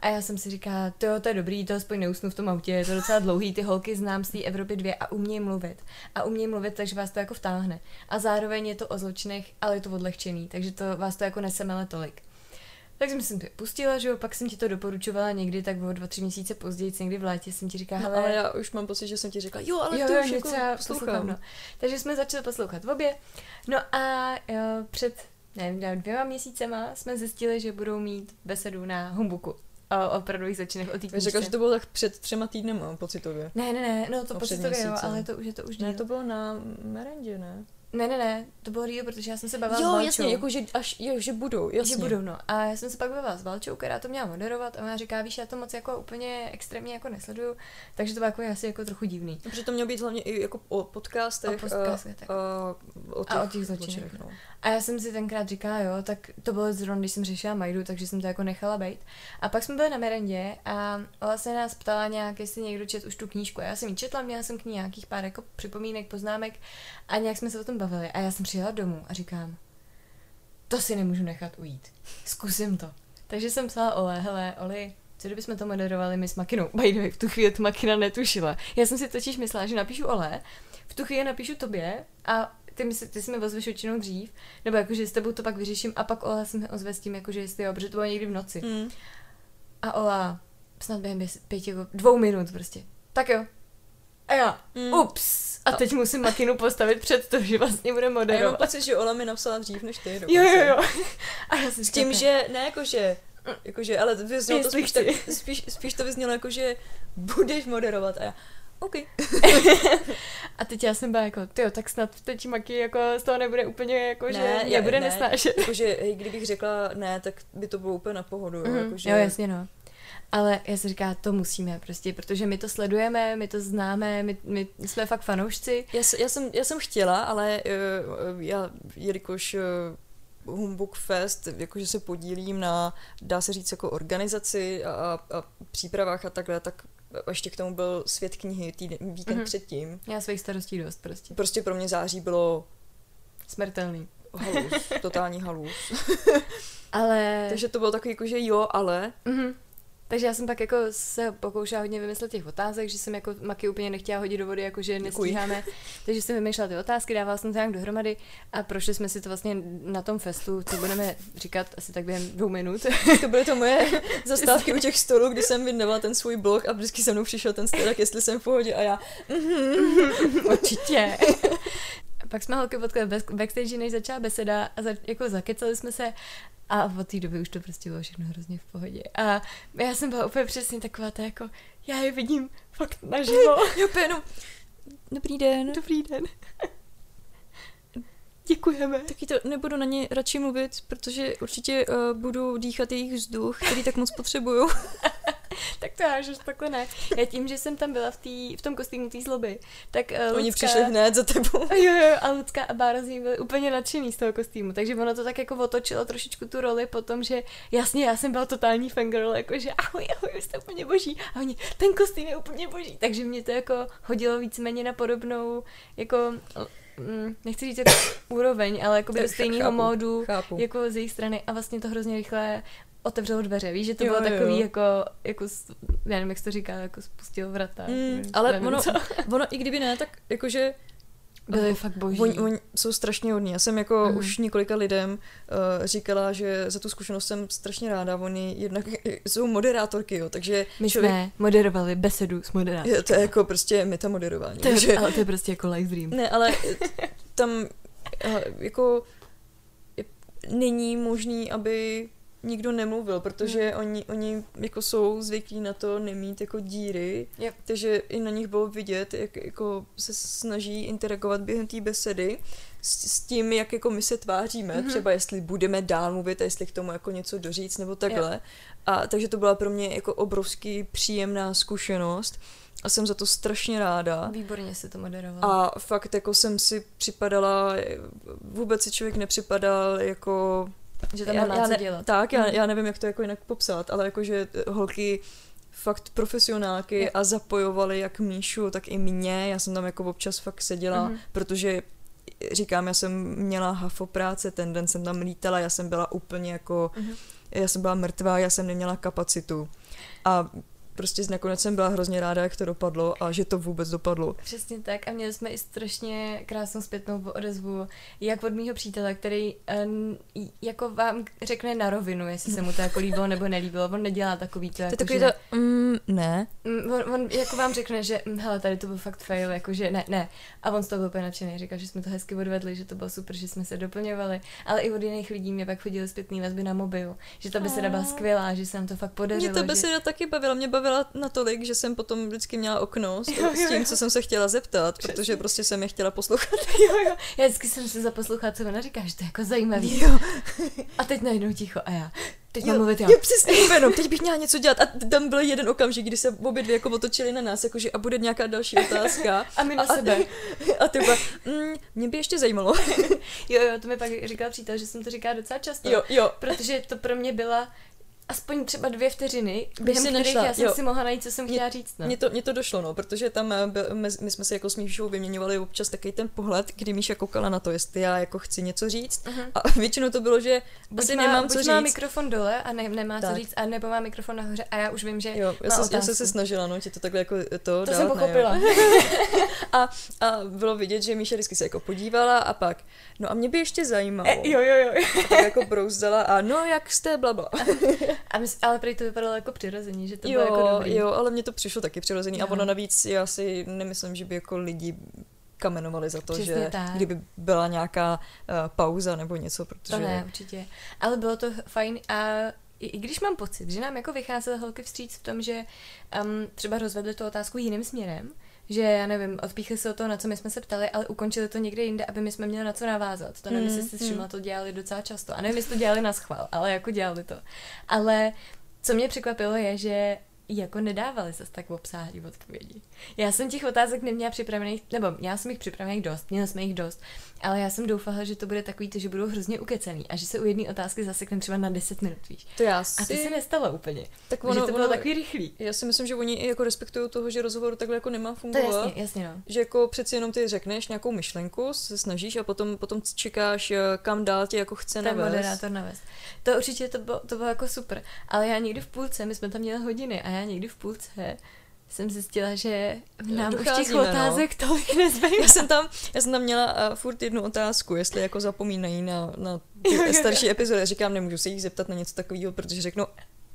A já jsem si říkala, to, to je dobrý, to aspoň neusnu v tom autě, je to docela dlouhý, ty holky znám z té Evropy dvě a umějí mluvit. A umějí mluvit, takže vás to jako vtáhne. A zároveň je to o zločinech, ale je to odlehčený, takže to vás to jako nesemele tolik. Tak jsem si to pustila, že jo, pak jsem ti to doporučovala někdy, tak o dva, tři měsíce později, někdy v létě jsem ti říkala, no, ale já už mám pocit, že jsem ti říkala, jo, ale jo, to už jako poslouchám. No. Takže jsme začali poslouchat v obě. No a jo, před nevím, dvěma měsícema jsme zjistili, že budou mít besedu na Humbuku o opravdových začinech o té Řekla, že to bylo tak před třema týdny, mám pocitově. Ne, ne, ne, no to no, pocitově jo, ale to už je to už díl. Ne, to bylo na Merendě, ne? Ne, ne, ne, to bylo Rio, protože já jsem se bavila jo, s Valčou. Jo, jasně, jako že, až, jo, že budou, jasně. Že budou, no. A já jsem se pak bavila s Valčou, která to měla moderovat a ona říká, víš, já to moc jako úplně extrémně jako nesleduju, takže to bylo jako asi jako trochu divný. Protože to mělo být hlavně i jako o podcastech, o podcastech a, a, o těch, a o těch zločinech. No. A já jsem si tenkrát říkala, jo, tak to bylo zrovna, když jsem řešila Majdu, takže jsem to jako nechala být. A pak jsme byli na merendě a Ola se nás ptala nějak, jestli někdo čet už tu knížku. A já jsem ji četla, měla jsem k ní nějakých pár jako připomínek, poznámek a nějak jsme se o tom bavili. A já jsem přijela domů a říkám, to si nemůžu nechat ujít. Zkusím to. Takže jsem psala Ole, hele, Oli, co kdybychom to moderovali my s Makinou? By the way, v tu chvíli tu Makina netušila. Já jsem si totiž myslela, že napíšu Ole, v tu chvíli napíšu tobě a ty, mi, ty si mi ozveš většinou dřív, nebo jakože s tebou to pak vyřeším a pak Ola se mi ozve s tím, jakože jestli jo, protože to bylo někdy v noci. Mm. A Ola snad během pěti, dvou minut prostě. Tak jo. A já, mm. ups. A teď musím Makinu postavit před to, že vlastně bude moderovat. A já mám pocit, že Ola mi napsala dřív než ty. Dokonce. Jo, jo, jo. A já s tím, že, ne jakože, jakože, ale vyznělo to spíš, tak, spíš, spíš to vyznělo jako, že budeš moderovat. A já, OK. a teď já jsem byla jako, tyjo, tak snad teď Maki jako z toho nebude úplně jako, ne, že nebude ne, nesnášet. Jakože, hej, kdybych řekla ne, tak by to bylo úplně na pohodu. Mm, jako, že... Jo, jasně no. Ale já si říká, to musíme prostě, protože my to sledujeme, my to známe, my, my jsme fakt fanoušci. Já, já, jsem, já jsem chtěla, ale uh, já, jelikož uh, Humbug Fest, jakože se podílím na, dá se říct, jako organizaci a, a, a přípravách a takhle, tak ještě k tomu byl svět knihy týden, víkend mm-hmm. předtím. Já svých starostí dost prostě. Prostě pro mě září bylo smrtelný. Halus, totální halus. ale... Takže to bylo takový jako, že jo, ale... Mm-hmm. Takže já jsem pak jako se pokoušela hodně vymyslet těch otázek, že jsem jako Maky úplně nechtěla hodit do vody, jakože nestíháme. Takže jsem vymýšlela ty otázky, dávala jsem to nějak dohromady a prošli jsme si to vlastně na tom festu, co budeme říkat asi tak během dvou minut. to byly to moje zastávky u těch stolů, kdy jsem vydavala ten svůj blog a vždycky se mnou přišel ten stolek, jestli jsem v pohodě a já mm-hmm. určitě. Pak jsme holky potkali backstage, než začala beseda a za, jako zakecali jsme se a od té doby už to prostě bylo všechno hrozně v pohodě. A já jsem byla úplně přesně taková ta jako, já je vidím fakt naživo. Jo, jenom, dobrý den. Dobrý den. Děkujeme. Taky to nebudu na ně radši mluvit, protože určitě uh, budu dýchat jejich vzduch, který tak moc potřebuju. tak to já, že takhle ne. Já tím, že jsem tam byla v, tý, v tom kostýmu té zloby, tak uh, Oni Lucka, přišli hned za tebou. jo, jo, a Lucka a Bára z ní byli úplně nadšený z toho kostýmu, takže ono to tak jako otočilo trošičku tu roli po tom, že jasně, já jsem byla totální fangirl, jakože ahoj, ahoj, vy jste úplně boží. A oni, ten kostým je úplně boží. Takže mě to jako hodilo víceméně na podobnou, jako mm, nechci říct jako úroveň, ale jako do stejného módu chápu. jako z jejich strany a vlastně to hrozně rychle otevřelo dveře, víš, že to Jo, bylo jo, takový jo. jako, jako, já nevím, jak se to říká, jako spustil vrata. Mm, nevím, ale nevím, ono, co. ono, i kdyby ne, tak jakože Byly fakt boží. Oni, oni jsou strašně hodní. Já jsem jako mm. už několika lidem uh, říkala, že za tu zkušenost jsem strašně ráda. Oni jednak jsou moderátorky, jo, takže My jsme moderovali besedu s moderátorem. je, to je jako prostě meta moderování. To je, takže, ale to je prostě jako live stream. ne, ale tam uh, jako není možný, aby nikdo nemluvil, protože Mhm. oni, oni jako jsou zvyklí na to nemít jako díry, Yep. takže i na nich bylo vidět, jak jako se snaží interagovat během té besedy s, s tím, jak jako my se tváříme, mm-hmm. třeba jestli budeme dál mluvit, a jestli k tomu jako něco doříct nebo takhle. A takže to byla pro mě jako obrovský příjemná zkušenost a jsem za to strašně ráda. Výborně se to moderovalo. A fakt jako jsem si připadala, vůbec si člověk nepřipadal jako... že tam nemá co ne, dělat. Tak, já, Mhm. já nevím, jak to jako jinak popsat, ale jakože holky fakt profesionálky a zapojovali jak Míšu, tak i mě. Já jsem tam jako občas fakt seděla, Mhm. protože říkám, já jsem měla hafo práce, ten den jsem tam lítala, já jsem byla úplně jako, Mhm. já jsem byla mrtvá, já jsem neměla kapacitu. A prostě nakonec jsem byla hrozně ráda, jak to dopadlo a že to vůbec dopadlo. Přesně tak a měli jsme i strašně krásnou zpětnou odezvu, jak od mýho přítele, který um, jako vám řekne na rovinu, jestli se mu to jako líbilo nebo nelíbilo. On nedělá takový to, To jako, takový že, to, mm, ne. Mm, on, on, jako vám řekne, že hm, hele, tady to byl fakt fail, jakože ne, ne. A on z toho byl úplně nadšený, říkal, že jsme to hezky odvedli, že to bylo super, že jsme se doplňovali, ale i od jiných lidí mě pak chodily zpětné vazby na mobil, že ta beseda byla A. skvělá, že se nám to fakt podařilo. Mě ta že... beseda taky bavila. Mě bavila natolik, že jsem potom vždycky měla okno s, Jo, jo, s tím, jo. co jsem se chtěla zeptat, Přesně. protože prostě jsem je chtěla poslouchat. jo, jo. Já vždycky jsem se zaposlouchala, co ona říká, že to je jako zajímavý. Jo, A teď najednou ticho a já. Teď jo, mám mluvit já. jo, přesně, jenom, teď bych měla něco dělat. A tam byl jeden okamžik, kdy se obě dvě jako otočili na nás, jakože a bude nějaká další otázka. A my na a, sebe. A ty byla, mm, mě by ještě zajímalo. Jo, jo, to mi pak říkal přítel, že jsem to říká docela často. Jo, jo. Protože to pro mě byla aspoň třeba dvě vteřiny, během si kterých našla, já jsem jo. si mohla najít, co jsem Mě- chtěla říct. No. Mně to, mně to došlo, no, protože tam eh, byl, my, my jsme se jako s Míšou vyměňovali občas takový ten pohled, kdy Míša koukala na to, jestli já jako chci něco říct. Mhm. A většinou to bylo, že Buď asi má, nemám buď co má říct. mikrofon dole a ne, nemá Tak. co říct, a nebo má mikrofon nahoře a já už vím, že Jo, já, má se, já jsem se snažila, no, ti to takhle jako to To dát jsem pochopila. A, a bylo vidět, že Míša vždycky se jako podívala a pak, no a mě by ještě zajímalo. E, jo, jo, jo. A tak jako brouzdala a no, jak jste, blabla. A mys, ale prý to vypadalo jako přirozeně, že to jo, bylo jako dobrý. jo, ale mně to přišlo taky přirozený. A Jo. ono navíc, já si nemyslím, že by jako lidi kamenovali za to, Přesně že tak. kdyby byla nějaká uh, pauza nebo něco, protože... To ne, určitě. Ale bylo to fajn a i, i když mám pocit, že nám jako vycházely holky vstříc v tom, že um, třeba rozvedli tu otázku jiným směrem, že já nevím, odpíchli se od toho, na co my jsme se ptali, ale ukončili to někde jinde, aby my jsme měli na co navázat. To nevím, Mm, jestli si mm. všimla, to dělali docela často. A nevím, jestli to dělali na schvál, ale jako dělali to. Ale co mě překvapilo je, že jako nedávali zase tak obsáhlý odpovědi. Já jsem těch otázek neměla připravených, nebo měla jsem jich připravených dost, měla jsme jich dost, ale já jsem doufala, že to bude takový, to, že budou hrozně ukecený a že se u jedné otázky zasekneme třeba na 10 minut, víš. To já A si... to se nestalo úplně. tak Ono, že to bylo takový rychlý. Já si myslím, že oni i jako respektují toho, že rozhovor takhle jako nemá To fungovat. jasně, jasně no. Že jako přeci jenom ty řekneš nějakou myšlenku, se snažíš a potom, potom čekáš, eh, kam dál tě jako chce Ten navést. moderátor navést. To určitě to bylo, to bylo jako super. Ale já někdy v půlce, my jsme tam měli hodiny a já někdy v půlce jsem zjistila, že nám už těch no. otázek tolik nezbývá. Já jsem tam, já jsem tam měla uh, furt jednu otázku, jestli jako zapomínají na, na ty starší epizody. Říkám, nemůžu se jich zeptat na něco takového, protože řeknu,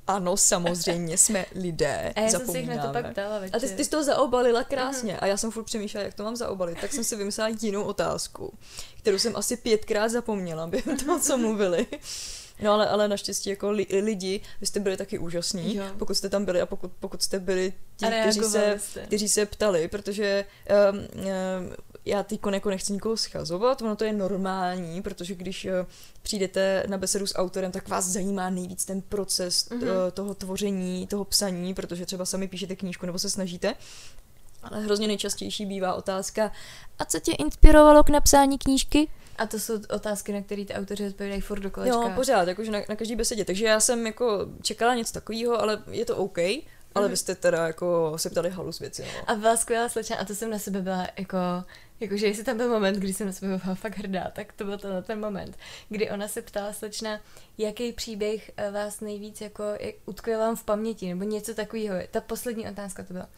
ano, samozřejmě jsme lidé, A já jsem se jich na to pak ptala večer. A ty, ty jsi to zaobalila krásně a já jsem furt přemýšlela, jak to mám zaobalit, tak jsem si vymyslela jinou otázku, kterou jsem asi pětkrát zapomněla během toho, co mluvili. No ale, ale naštěstí jako li, lidi, vy jste byli taky úžasní, Jo. pokud jste tam byli a pokud, pokud jste byli ti, kteří se, jste. kteří se ptali, protože um, um, já teď jako nechci nikoho schazovat, ono to je normální, protože když uh, přijdete na besedu s autorem, tak vás zajímá nejvíc ten proces Mhm. uh, toho tvoření, toho psaní, protože třeba sami píšete knížku nebo se snažíte. Ale hrozně nejčastější bývá otázka, a co tě inspirovalo k napsání knížky? A to jsou otázky, na které ty autoři odpovídají furt do kolečka. Jo, pořád, jakože na, na každý besedě. Takže já jsem jako čekala něco takového, ale je to OK. Ale Mhm. vy jste teda jako se ptali halus věci, no. A byla skvělá slečna a to jsem na sebe byla jako Jakože jestli tam byl moment, kdy jsem na sebe byla fakt hrdá, tak to byl ten, ten moment, kdy ona se ptala slečna, jaký příběh eh, vás nejvíc jako utkvěl vám v paměti, nebo něco takového. Ta poslední otázka to byla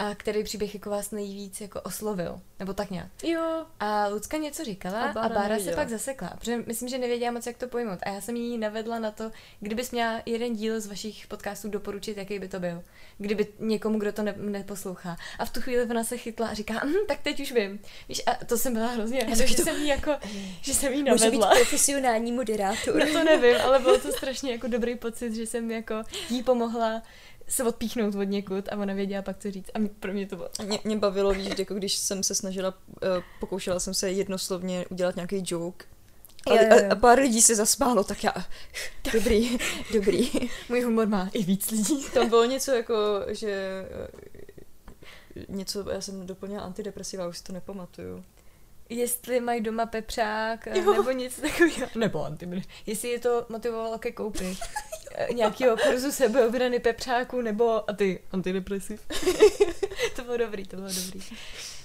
a který příběh jako vás nejvíc jako oslovil, nebo tak nějak. Jo. A Lucka něco říkala a Bára, a Bára se pak zasekla, protože myslím, že nevěděla moc, jak to pojmout. A já jsem jí navedla na to, kdybys měla jeden díl z vašich podcastů doporučit, jaký by to byl. Kdyby někomu, kdo to ne- neposlouchá. A v tu chvíli ona se chytla a říká, hm, tak teď už vím. Víš, a to jsem byla hrozně ráda, že to... jsem jí jako, že jsem jí navedla. Může být profesionální moderátor. no to nevím, ale bylo to strašně jako dobrý pocit, že jsem jako jí pomohla se odpíchnout od někud a ona věděla pak, co říct. A pro mě to bylo... Mě, mě bavilo, víš, jako když jsem se snažila, uh, pokoušela jsem se jednoslovně udělat nějaký joke, a, jo. a pár lidí se zasmálo, tak já, dobrý, dobrý. Můj humor má i víc lidí. Tam bylo něco jako, že eh, něco, já jsem doplnila antidepresiva, už si to nepamatuju jestli mají doma pepřák jo. nebo něco takového. Nebo antibry. Jestli je to motivovalo ke koupi nějakého kurzu sebeobrany pepřáku nebo a ty antidepresiv. to bylo dobrý, to bylo dobrý.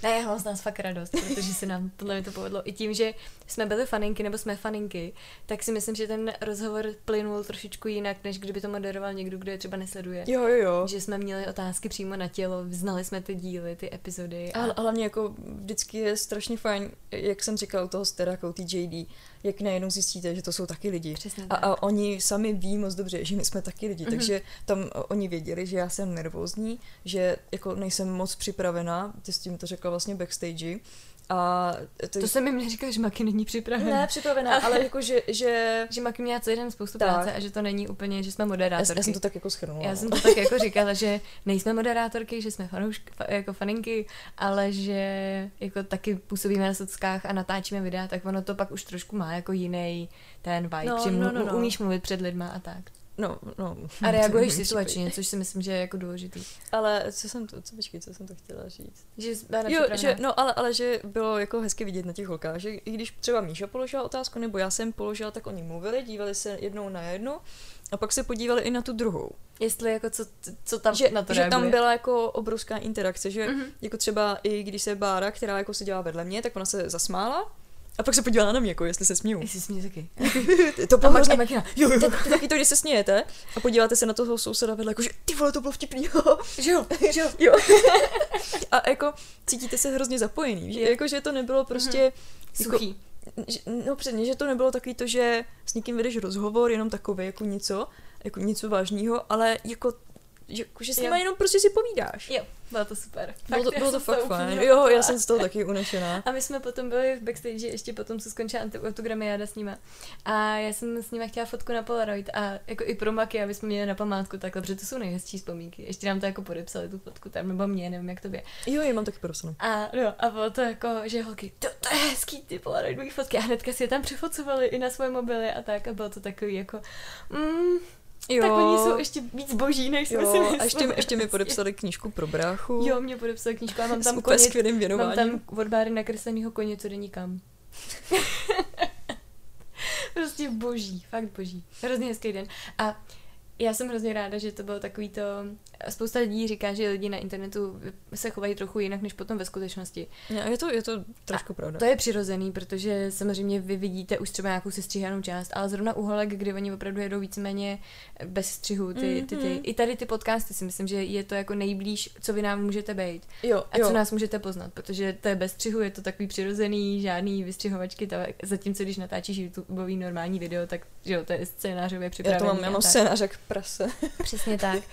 Ne, já mám z nás fakt radost, protože se nám podle mě to povedlo. I tím, že jsme byli faninky nebo jsme faninky, tak si myslím, že ten rozhovor plynul trošičku jinak, než kdyby to moderoval někdo, kdo je třeba nesleduje. Jo, jo, jo. Že jsme měli otázky přímo na tělo, znali jsme ty díly, ty epizody. A... Ale hlavně jako vždycky je strašně fajn, jak jsem říkal toho Sterakou, ty JD, jak najednou zjistíte, že to jsou taky lidi. Přesně a, a oni sami ví moc dobře, že my jsme taky lidi, mm-hmm. takže tam oni věděli, že já jsem nervózní, že jako nejsem moc připravená, ty s tím to řekla vlastně backstage, a to, to jsem jim neříkal, že Maki není připravená. Ne, připravená, ale jako, že... Že, že Maki měla celý den spoustu tak. práce a že to není úplně, že jsme moderátorky. Já, já jsem to tak jako schrnula. Já jsem to tak jako říkala, že nejsme moderátorky, že jsme fanoušky, jako faninky, ale že jako taky působíme na sockách a natáčíme videa, tak ono to pak už trošku má jako jiný ten vibe, no, že no, no, no. umíš mluvit před lidma a tak. No, no. A reaguješ situačně, což si myslím, že je jako důležitý. Ale co jsem to, co, počkej, co jsem to chtěla říct? Že jo, že, no, ale, ale že bylo jako hezky vidět na těch holkách, že i když třeba Míša položila otázku, nebo já jsem položila, tak oni mluvili, dívali se jednou na jednu a pak se podívali i na tu druhou. Jestli jako co, co tam že, na to Že reaguje. tam byla jako obrovská interakce, že mm-hmm. jako třeba i když se Bára, která jako seděla vedle mě, tak ona se zasmála a pak se podívala na mě, jako jestli se směju. Jestli směju taky. to bylo hrozně... Jo, jo. To, taky to, když se smějete a podíváte se na toho souseda vedle, jako že ty vole, to bylo vtipný. že jo, že jo. jo. a jako cítíte se hrozně zapojený, že, jako, že to nebylo prostě... Mm-hmm. Suchý. Jako, že, no předně, že to nebylo takový to, že s někým vedeš rozhovor, jenom takový jako něco, jako něco vážného, ale jako že, že s nimi jenom prostě si povídáš. Jo, bylo to super. Fakt, bylo to, bylo to fakt fajn. Jo, já jsem z toho taky unešená. A my jsme potom byli v backstage ještě potom, co skončila autogramiáda s nima. A já jsem s nimi chtěla fotku na Polaroid a jako i pro Maky, aby jsme měli na památku takhle, protože to jsou nejhezčí vzpomínky. Ještě nám to jako podepsali tu fotku tam, nebo mě, nevím, jak to je. Jo, já mám taky podepsanou. A, no, a bylo to jako, že holky, to, to je hezký ty Polaroidové fotky. A hnedka si je tam přefocovali i na svoje mobily a tak. A bylo to takový jako, mm, Jo. Tak oni jsou ještě víc boží, než jsme si mysleli. A ještě, ještě mi podepsali knížku pro bráchu. Jo, mě podepsali knížku a mám tam koně, mám tam od Báry nakreslenýho koně, co jde nikam. prostě boží, fakt boží. Hrozně hezký den. A já jsem hrozně ráda, že to bylo takový to... Spousta lidí říká, že lidi na internetu se chovají trochu jinak, než potom ve skutečnosti. Je to, je to trošku a pravda. To je přirozený, protože samozřejmě vy vidíte už třeba nějakou sestříhanou část, ale zrovna u holek, kdy oni opravdu jedou víceméně bez střihu, ty, ty, ty, ty, i tady ty podcasty si myslím, že je to jako nejblíž, co vy nám můžete být. Jo, a jo. co nás můžete poznat, protože to je bez střihu, je to takový přirozený, žádný vystřihovačky, ta, zatímco když natáčíš YouTubeový normální video, tak že jo, to je scénářově připravený. Já to mám, já mám scénář jak prase. Přesně tak.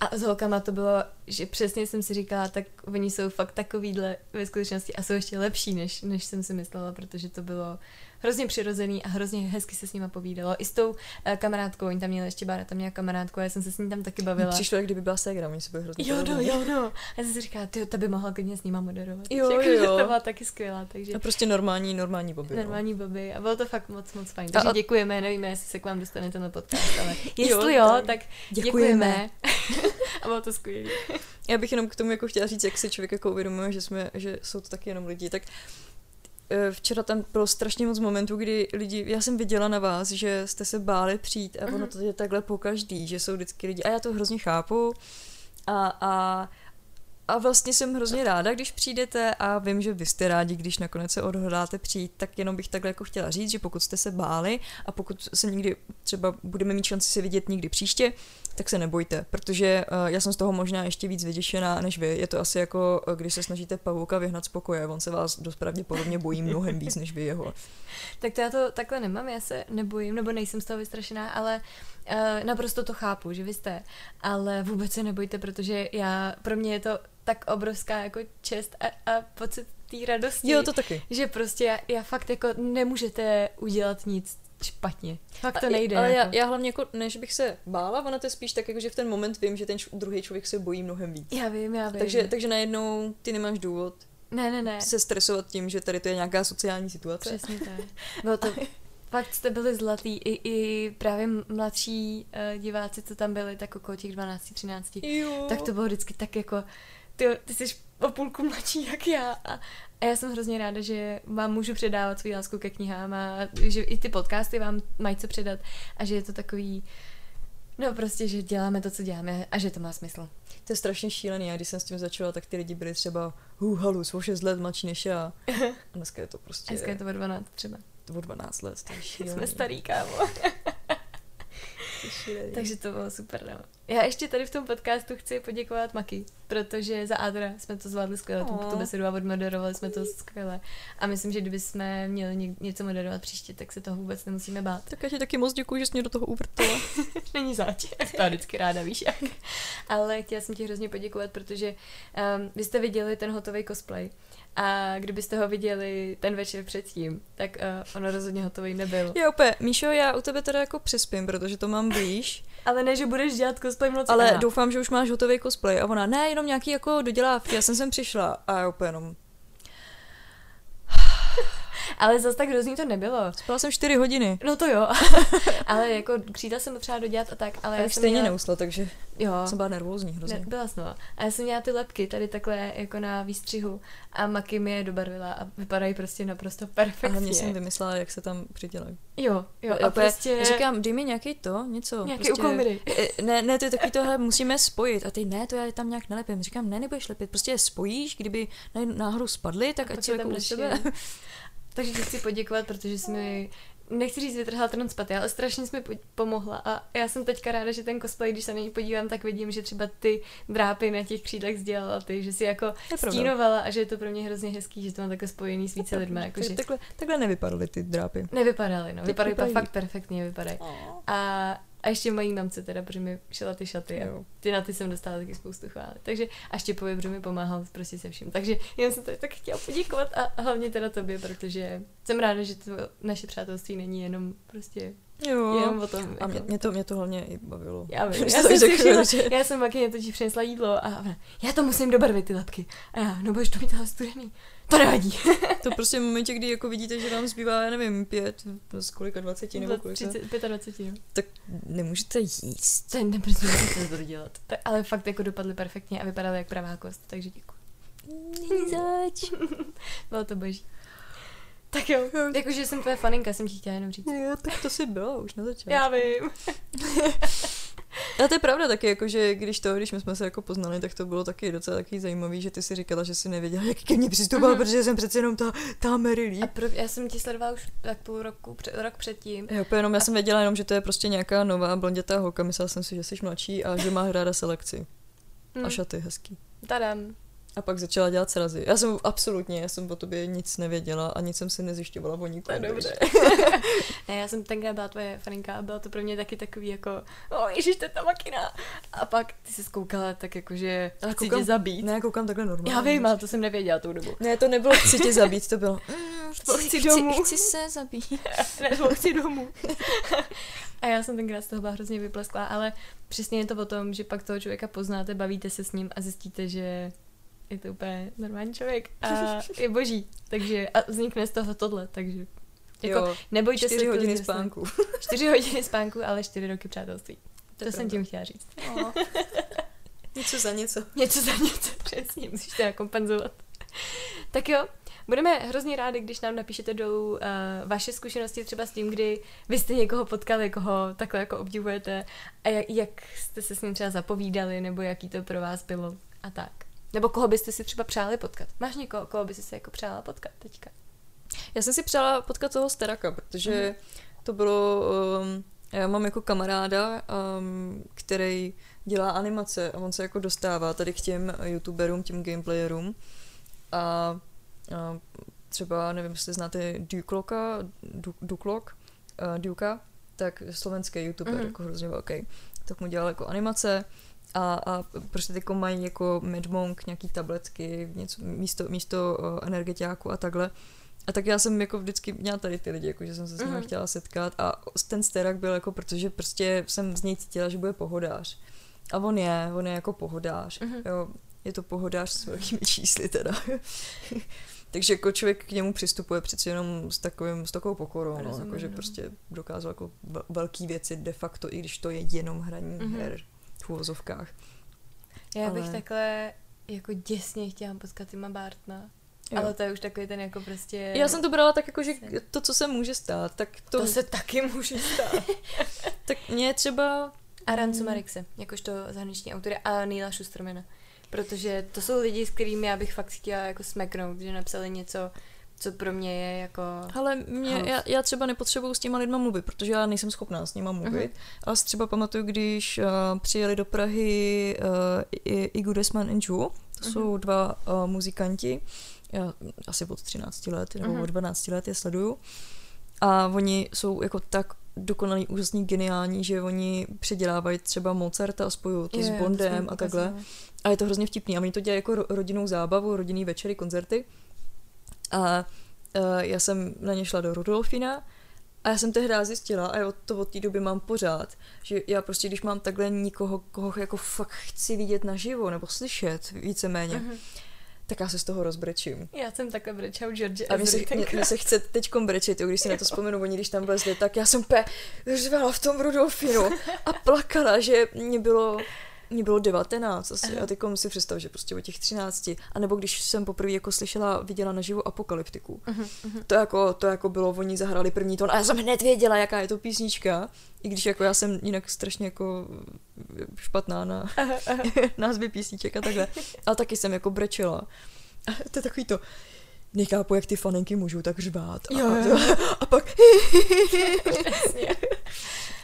A s holkama to bylo, že přesně jsem si říkala, tak oni jsou fakt takovýhle ve skutečnosti a jsou ještě lepší, než, než jsem si myslela, protože to bylo hrozně přirozený a hrozně hezky se s nima povídalo. I s tou uh, kamarádkou, oni tam měli ještě Bára, tam měla kamarádku a já jsem se s ní tam taky bavila. Přišlo, jak kdyby byla Segra, oni se byli hrozně Jo, no, jo, no. A já jsem si říkala, ty, ta by mohla klidně s nima moderovat. Jo, jako, jo. To byla taky skvělá. Takže... A prostě normální, normální boby. No. Normální no. boby. A bylo to fakt moc, moc fajn. Takže a... děkujeme, nevíme, jestli se k vám dostane ten podcast, ale jestli jo, jo tak děkujeme. děkujeme. a bylo to skvělé. Já bych jenom k tomu jako chtěla říct, jak si člověk jako uvědomuje, že, jsme, že jsou to taky jenom lidi, tak včera tam bylo strašně moc momentů, kdy lidi, já jsem viděla na vás, že jste se báli přijít a ono mhm. to je takhle po každý, že jsou vždycky lidi a já to hrozně chápu a, a a vlastně jsem hrozně ráda, když přijdete a vím, že vy jste rádi, když nakonec se odhodláte přijít, tak jenom bych takhle jako chtěla říct, že pokud jste se báli a pokud se někdy třeba budeme mít šanci se vidět někdy příště, tak se nebojte, protože uh, já jsem z toho možná ještě víc vyděšená než vy. Je to asi jako, uh, když se snažíte pavouka vyhnat z pokoje, on se vás dost pravděpodobně bojí mnohem víc než vy jeho. tak to já to takhle nemám, já se nebojím, nebo nejsem z toho vystrašená, ale uh, naprosto to chápu, že vy jste, ale vůbec se nebojte, protože já, pro mě je to tak obrovská jako čest a, a pocit té radosti. Jo, to taky. Že prostě já, já fakt jako nemůžete udělat nic špatně. Fakt to nejde. Ale jako. já, já hlavně jako, než bych se bála, ona to je spíš tak, jako, že v ten moment vím, že ten druhý člověk se bojí mnohem víc. Já vím, já vím. Takže, takže najednou ty nemáš důvod ne, ne, ne. se stresovat tím, že tady to je nějaká sociální situace. Přesně tak. Bylo to, fakt jste byli zlatý. I, i právě mladší uh, diváci, co tam byli, tak okolo těch 12, 13. Jo. Tak to bylo vždycky tak jako, ty, ty jsi o půlku mladší jak já. A, a já jsem hrozně ráda, že vám můžu předávat svou lásku ke knihám a že i ty podcasty vám mají co předat a že je to takový, no prostě, že děláme to, co děláme a že to má smysl. To je strašně šílený. Já když jsem s tím začala, tak ty lidi byli třeba hu, halu, jsou 6 let mladší než já. A dneska je to prostě... Dneska je to o 12 třeba. O 12 let. Jsme starý, kámo. Takže to bylo super, no. Já ještě tady v tom podcastu chci poděkovat Maki, protože za Adra jsme to zvládli skvěle, tu, tu Oh. besedu a odmoderovali jsme to skvěle. A myslím, že kdyby jsme měli ně, něco moderovat příště, tak se toho vůbec nemusíme bát. Tak já ti taky moc děkuji, že jsi mě do toho uvrtala. Není zač. To vždycky ráda víš jak. Ale chtěla jsem ti hrozně poděkovat, protože um, vy jste viděli ten hotový cosplay. A kdybyste ho viděli ten večer předtím, tak uh, on rozhodně hotový nebyl. Já opět, Míšo, já u tebe teda jako přespím, protože to mám blíž, Ale ne, že budeš dělat cosplay v noci. ale Aha. doufám, že už máš hotový cosplay. A ona, ne, jenom nějaký jako dodělávky, já jsem sem přišla. A já opět jenom, Ale zase tak hrozný to nebylo. spala jsem 4 hodiny. No to jo, ale jako křídla jsem potřeba dodělat a tak, ale Já já jsem stejně měla... neusla, takže Jo, jsem byla nervózní hrozně. ne, byla jsem, no. A já jsem měla ty lepky tady takhle jako na výstřihu a Maki mi je dobarvila a vypadají prostě naprosto A perfektně. hlavně jsem vymyslela, jak se tam přidělají. Jo, jo, Já a prostě... říkám, dej mi nějaký to, něco. Nějaký prostě, úkol mi dej. E, Ne, ne, to je takový tohle, musíme spojit. A ty ne, to já tam nějak nelepím. Říkám, ne, nebudeš lepit, prostě je spojíš, kdyby náhodou spadly, tak A ať je jako tam u sebe. Takže ti chci poděkovat, protože jsi mi nechci říct vytrhla ten spaty, ale strašně jsi mi po- pomohla a já jsem teďka ráda, že ten cosplay, když se na něj podívám, tak vidím, že třeba ty drápy na těch křídlech sdělala ty, že si jako stínovala a že je to pro mě hrozně hezký, že to mám takhle spojený s více lidmi, Takže jakože takhle, takhle nevypadaly ty drápy. nevypadaly, no, vypadají. fakt perfektně, vypadají. A, a ještě mojí mamce teda, protože mi šila ty šaty a Jo. ty na ty jsem dostala taky spoustu chvály. Takže a Štěpovi, protože mi pomáhal prostě se vším. Takže jen jsem tady tak chtěla poděkovat a hlavně teda tobě, protože jsem ráda, že to naše přátelství není jenom prostě Jo. jenom o tom. A mě, jako- mě, to, mě to hlavně i bavilo. já vím, já jsem si řekla, všimla, že- já jsem Makyně totiž přinesla jídlo a ona, já to musím dobarvit ty lepky. A já, no budeš to mít ale studený. To nevadí. To prostě v momentě, kdy jako vidíte, že vám zbývá, já nevím, pět, z kolika, dvaceti nebo kolika, 30, 25, no. tak nemůžete jíst. To je nebrzo, co to dělat. Ta- Ale fakt jako dopadly perfektně a vypadaly jak pravá kost, takže děkuji. Není zač. Bylo to boží. Tak jo, jakože jsem tvoje faninka, jsem ti chtěla jenom říct. Jo, tak to si byla už na začátku. Já vím. A to je pravda taky, jako, že když to, když my jsme se jako poznali, tak to bylo taky docela taky zajímavý, že ty si říkala, že si nevěděla, jak ke mně přistoupila, Mhm. protože jsem přece jenom ta, ta Mary Lee. A pro, já jsem tě sledovala už tak půl roku, před, rok předtím. Jo, jenom, já jsem věděla jenom, že to je prostě nějaká nová blondětá holka, myslela jsem si, že jsi mladší a že má ráda selekci. Hm, A šaty hezký. Tadam. A pak začala dělat srazy. Já jsem absolutně, já jsem o tobě nic nevěděla a nic jsem si nezjišťovala o nikom. To je dobře. ne, já jsem tenkrát byla tvoje faninka a bylo to pro mě taky takový jako, o ježiš, to je ta makina. A pak ty se zkoukala tak jako, že Ale chci koukám- tě zabít. Ne, koukám takhle normálně. Já vím, ale to jsem nevěděla tou dobu. Ne, to nebylo chci tě zabít, to bylo mm, chci- chci domů. Chci se zabít. ne, chci domů. a já jsem tenkrát z toho byla hrozně vyplesklá, ale přesně je to o tom, že pak toho člověka poznáte, bavíte se s ním a zjistíte, že je to úplně normální člověk a je boží. Takže a vznikne z toho tohle, takže jako Jo, nebojte čtyři se to hodiny spánku. Čtyři hodiny spánku, ale čtyři roky přátelství. To, je jsem tím chtěla říct. Něco za něco. Něco za něco, přesně, musíš to kompenzovat. tak jo, budeme hrozně rádi, když nám napíšete dolů uh, vaše zkušenosti třeba s tím, kdy vy jste někoho potkali, koho takhle jako obdivujete a jak, jak jste se s ním třeba zapovídali, nebo jaký to pro vás bylo a tak. Nebo koho byste si třeba přáli potkat? Máš někoho, koho byste si jako přála potkat teďka? Já jsem si přála potkat toho Steraka, protože mm. to bylo... Um, já mám jako kamaráda, um, který dělá animace a on se jako dostává tady k těm youtuberům, těm gameplayerům a, a třeba, nevím, jestli znáte Duklocka, Duklok, uh, Duka, tak slovenský youtuber, mm-hmm. jako hrozně velký, tak mu dělal jako animace a, a prostě teď mají jako Medmonk, nějaký tabletky, něco, místo, místo energetiáku a takhle. A tak já jsem jako vždycky měla tady ty lidi, jako že jsem se s nimi mm. chtěla setkat a ten sterak byl jako, protože prostě jsem z něj cítila, že bude pohodář. A on je, on je jako pohodář, mm. jo, je to pohodář s velkými čísly teda. Takže jako člověk k němu přistupuje přeci jenom s, takovým, s takovou pokorou, no, jako, že no. prostě dokázal jako velký věci de facto, i když to je jenom hraní mm-hmm. her v úvozovkách. Já Ale... bych takhle jako děsně chtěla potkat Tima Bartna. Jo. Ale to je už takový ten jako prostě... Já jsem to brala tak jako, že to, co se může stát, tak to... To se taky může stát. tak mě třeba... A Rancu Marikse, jakožto zahraniční autory a Neila Schustermana. Protože to jsou lidi, s kterými já bych fakt chtěla jako smeknout, že napsali něco, co pro mě je jako... Ale mě, já, já třeba nepotřebuju s těma lidma mluvit, protože já nejsem schopná s nima mluvit. Uh-huh. Ale třeba pamatuju, když uh, přijeli do Prahy uh, Igu Desman and Ju, to uh-huh. jsou dva uh, muzikanti, já asi od 13 let nebo uh-huh. od 12 let je sleduju. A oni jsou jako tak dokonalý, úžasný, geniální, že oni předělávají třeba Mozarta a spojují to je, s Bondem to a takhle. A je to hrozně vtipný. A oni to dělají jako rodinnou zábavu, rodinný večery, koncerty. A uh, já jsem na ně šla do Rudolfina a já jsem tehdy zjistila, a já to od té doby mám pořád, že já prostě, když mám takhle nikoho, koho jako fakt chci vidět naživo nebo slyšet víceméně, uh-huh tak já se z toho rozbrečím. Já jsem takhle brečel George A mě se, mě, mě se chce teď brečet, jo, když si na to vzpomenu, oni když tam vlezli, tak já jsem pe řvala v tom Rudolfinu a plakala, že mě bylo mě bylo 19 asi Aha. a teď si představ, že prostě o těch 13, a nebo když jsem poprvé jako slyšela, viděla naživo apokalyptiku, uh-huh, uh-huh. to jako, to jako bylo, oni zahrali první tón a já jsem hned věděla, jaká je to písnička, i když jako já jsem jinak strašně jako špatná na názvy písniček a takhle, ale taky jsem jako brečela. A to je takový to, nechápu, jak ty faninky můžou tak řvát. A, jo, jo. a pak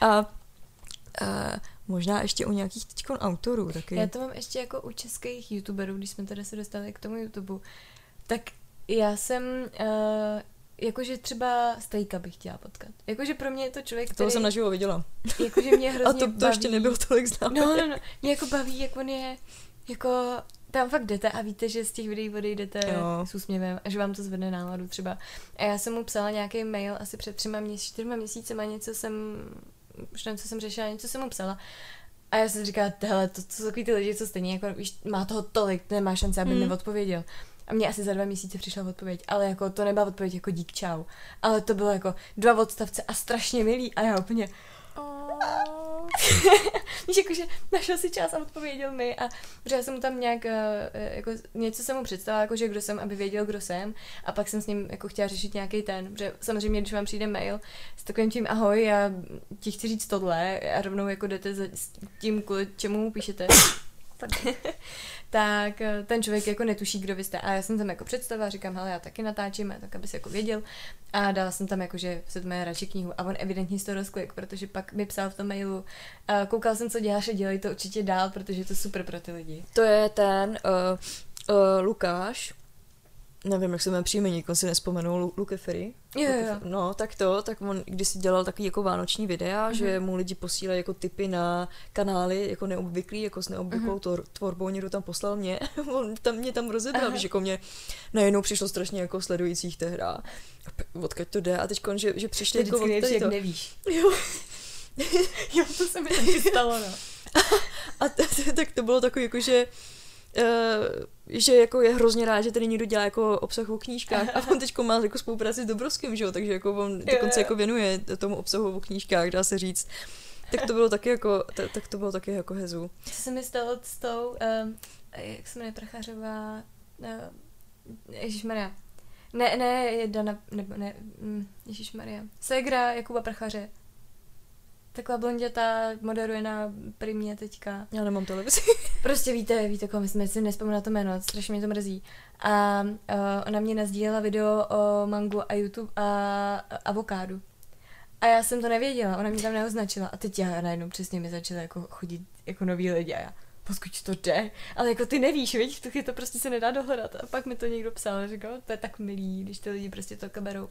a, a Možná ještě u nějakých teď autorů taky. Já to mám ještě jako u českých youtuberů, když jsme tady se dostali k tomu YouTube. Tak já jsem, uh, jakože třeba Stejka bych chtěla potkat. Jakože pro mě je to člověk, který... Toho jsem naživo viděla. Jakože mě hrozně A to, to baví. ještě nebylo tolik známé. No, no, no. Mě jako baví, jak on je, jako tam fakt jdete a víte, že z těch videí odejdete jo. s úsměvem a že vám to zvedne náladu třeba. A já jsem mu psala nějaký mail asi před třema měsíci, čtyřma měsícema, něco jsem už nevím, co jsem řešila, něco jsem mu psala. A já jsem říkala, hele, to, to jsou takový ty lidi, co stejně jako, víš, má toho tolik, nemá šance, aby mm. neodpověděl. A mě asi za dva měsíce přišla odpověď, ale jako to nebyla odpověď jako dík čau. Ale to bylo jako dva odstavce a strašně milý a já úplně. Víš, jakože našel si čas a odpověděl mi a já jsem mu tam nějak, eh, jako něco jsem mu představila, jakože kdo jsem, aby věděl, kdo jsem. A pak jsem s ním jako chtěla řešit nějaký ten, že samozřejmě, když vám přijde mail s takovým tím ahoj, já ti chci říct tohle a rovnou jako jdete za, s tím, kvůli čemu mu píšete, tak eh, ten člověk jako netuší, kdo vy jste. A já jsem tam jako představila, říkám, hele, já taky natáčím, tak aby se jako věděl. A dala jsem tam jako, že se to radši knihu. A on evidentně toho rozklik, protože pak mi psal v tom mailu, koukal jsem, co děláš a dělej to určitě dál, protože je to super pro ty lidi. To je ten uh, uh, Lukáš, nevím, jak se jmenuje příjmení, on si nespomenu, Luke Ferry. Jo, jo. No, tak to, tak on když si dělal takový jako vánoční videa, mm-hmm. že mu lidi posílají jako typy na kanály, jako neobvyklý, jako s neobvyklou mm-hmm. tvorbou, někdo tam poslal mě, on tam mě tam rozebral, že jako mě najednou přišlo strašně jako sledujících tehda. Odkud to jde a teď že, že přišli jako od tady to. nevíš. Jo. jo, to se mi taky stalo, no. a t- t- tak to bylo takový jako, že že jako je hrozně rád, že tady někdo dělá jako obsah o knížkách. A on teď má jako spolupráci s Dobrovským, že jo, takže jako on dokonce jako věnuje tomu obsahu o knížkách, dá se říct. Tak to bylo taky jako, t- tak to bylo taky jako hezu. Co se mi stalo s tou, um, jak se jmenuje Prachařová, uh, Ježišmarja, ne, ne, Dana, nebo ne, mm, Ježišmarja, Segra Jakuba Prachaře, Taková blonděta moderuje na primě teďka. Já nemám televizi. Prostě víte, víte, koho jsme si nespomínala to jméno, strašně mě to mrzí. A uh, ona mě nazdílela video o mangu a YouTube a avokádu. A já jsem to nevěděla, ona mě tam neoznačila. A teď já najednou přesně mi začala jako chodit jako noví lidi a já, pokud to jde, ale jako ty nevíš, víš, v tu to prostě se nedá dohledat. A pak mi to někdo psal, říkal, to je tak milý, když ty lidi prostě to kaberou.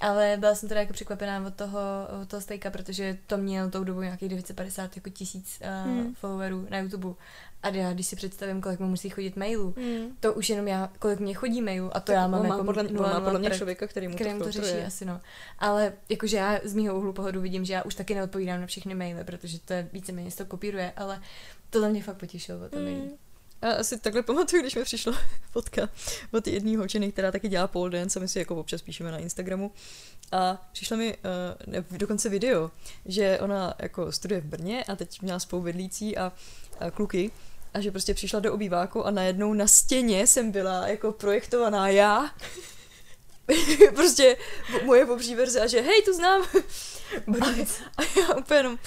Ale byla jsem teda jako překvapená od toho, od toho stejka, protože to měl tou dobu nějakých 950 jako tisíc uh, hmm. followerů na YouTube. A já, když si představím, kolik mu musí chodit mailů, hmm. to už jenom já, kolik mě chodí mailů, a to tak já mám má jako podle, má podle mě člověka, který mu to, to řeší asi, no. Ale jakože já z mýho úhlu pohledu vidím, že já už taky neodpovídám na všechny maily, protože to je víceméně to kopíruje, ale tohle mě fakt potěšilo, to hmm. A asi takhle pamatuju, když mi přišla fotka od jedné holčiny, která taky dělá pole dance a my si jako občas píšeme na Instagramu. A přišla mi uh, dokonce video, že ona jako studuje v Brně a teď měla spoluvedlící a, a kluky a že prostě přišla do obýváku a najednou na stěně jsem byla jako projektovaná já. prostě moje pobří verze a že hej, tu znám. a já úplně jenom,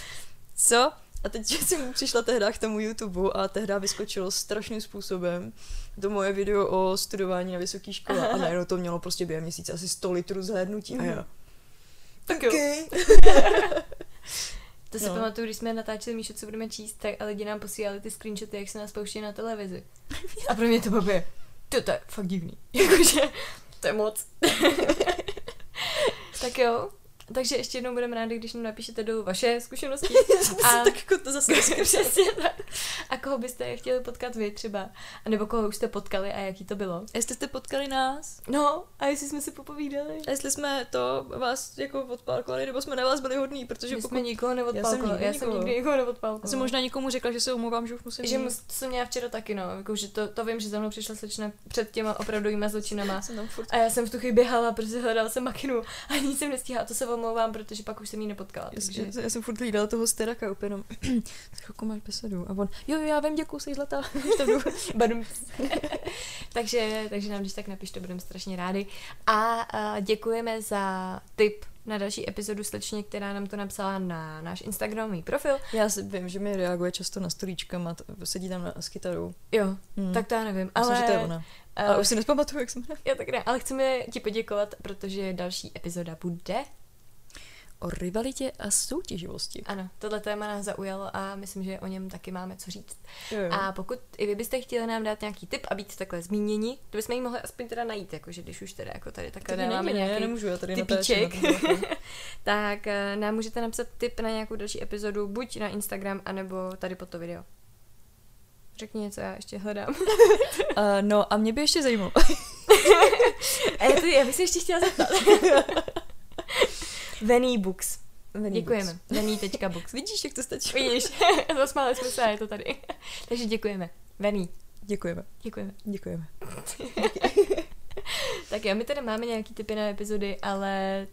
co? A teď jsem přišla tehdy k tomu YouTube a tehdy vyskočilo strašným způsobem to moje video o studování na vysoké škole a najednou to mělo prostě během měsíce asi 100 litrů zhlédnutí a. Mhm. Tak okay. jo. to si no. pamatuju, když jsme natáčeli Míšu, co budeme číst, tak a lidi nám posílali ty screenshoty, jak se nás pouští na televizi. A pro mě to bylo to, to je fakt divný. Jakože, to je moc. tak jo, takže ještě jednou budeme rádi, když nám napíšete do vaše zkušenosti. a tak jako to zase přesně tak. A koho byste chtěli potkat vy třeba? A nebo koho už jste potkali a jaký to bylo? A jestli jste potkali nás? No, a jestli jsme si popovídali? A jestli jsme to vás jako odpálkovali, nebo jsme na vás byli hodní, protože My pokud... jsme nikoho neodpálkovali. Já jsem nikdy, Já jsem nikoho neodpálkovala. Jsem možná nikomu řekla, že se omlouvám, že už musím Že mus, to jsem měla včera taky, no. Jako, že to, to vím, že za mnou přišla slečna před těma opravdovýma zločinama. a já jsem v tu chvíli běhala, protože hledala jsem makinu a nic jsem nestíhala. To se omlouvám, protože pak už jsem ji nepotkala. Takže... Já, já jsem furt hlídala toho steraka úplně jenom, chvilku máš besedu. A on, jo, jo, já vím, děkuji, jsi zlatá. takže, takže nám když tak napište, budeme strašně rádi. A, a děkujeme za tip na další epizodu slečně, která nám to napsala na náš Instagramový profil. Já si vím, že mi reaguje často na storíčkama, sedí tam na, s kytarou. Jo, hmm. tak to já nevím. Ale, Myslím, že to je ona. Uh, ale už si nespamatuju, jak jsem Já tak ne, ale chceme ti poděkovat, protože další epizoda bude o rivalitě a soutěživosti. Ano, tohle téma nás zaujalo a myslím, že o něm taky máme co říct. Jo. A pokud i vy byste chtěli nám dát nějaký tip a být takhle zmíněni, to bychom ji mohli aspoň teda najít, jakože když už teda jako tady takhle tady dáváme nějaký nemůžu, já tady typíček, tak uh, nám můžete napsat tip na nějakou další epizodu, buď na Instagram, anebo tady pod to video. Řekni něco, já ještě hledám. uh, no a mě by ještě zajímalo. já, to, já bych se ještě chtěla zeptat. Vený Books. Vený děkujeme. Vený.books. Vidíš, jak to stačí? Vidíš, zasmáli jsme se a je to tady. Takže děkujeme. Vený. Děkujeme. Děkujeme. Děkujeme. tak jo, my tady máme nějaký typy na epizody, ale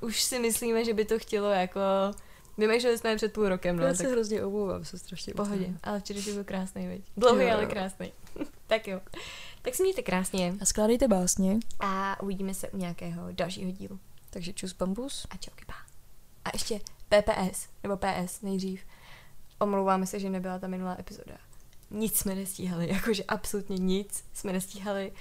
už si myslíme, že by to chtělo jako... Vymýšleli jsme je před půl rokem, no. Já se tak... hrozně obávám, se strašně Pohodě, ale včera byl krásný, veď. Dlouhý, jo, ale krásný. tak jo. Tak si mějte krásně. A skládejte básně. A uvidíme se u nějakého dalšího dílu. Takže čus bambus. A čauky pa. A ještě PPS, nebo PS nejdřív. Omlouváme se, že nebyla ta minulá epizoda. Nic jsme nestíhali, jakože absolutně nic jsme nestíhali,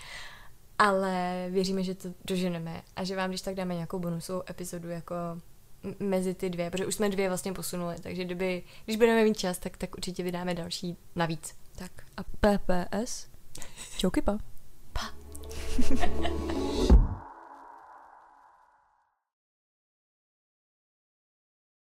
ale věříme, že to doženeme a že vám když tak dáme nějakou bonusovou epizodu jako mezi ty dvě, protože už jsme dvě vlastně posunuli, takže kdyby, když budeme mít čas, tak, tak určitě vydáme další navíc. Tak a PPS? Čauky pa. Pa.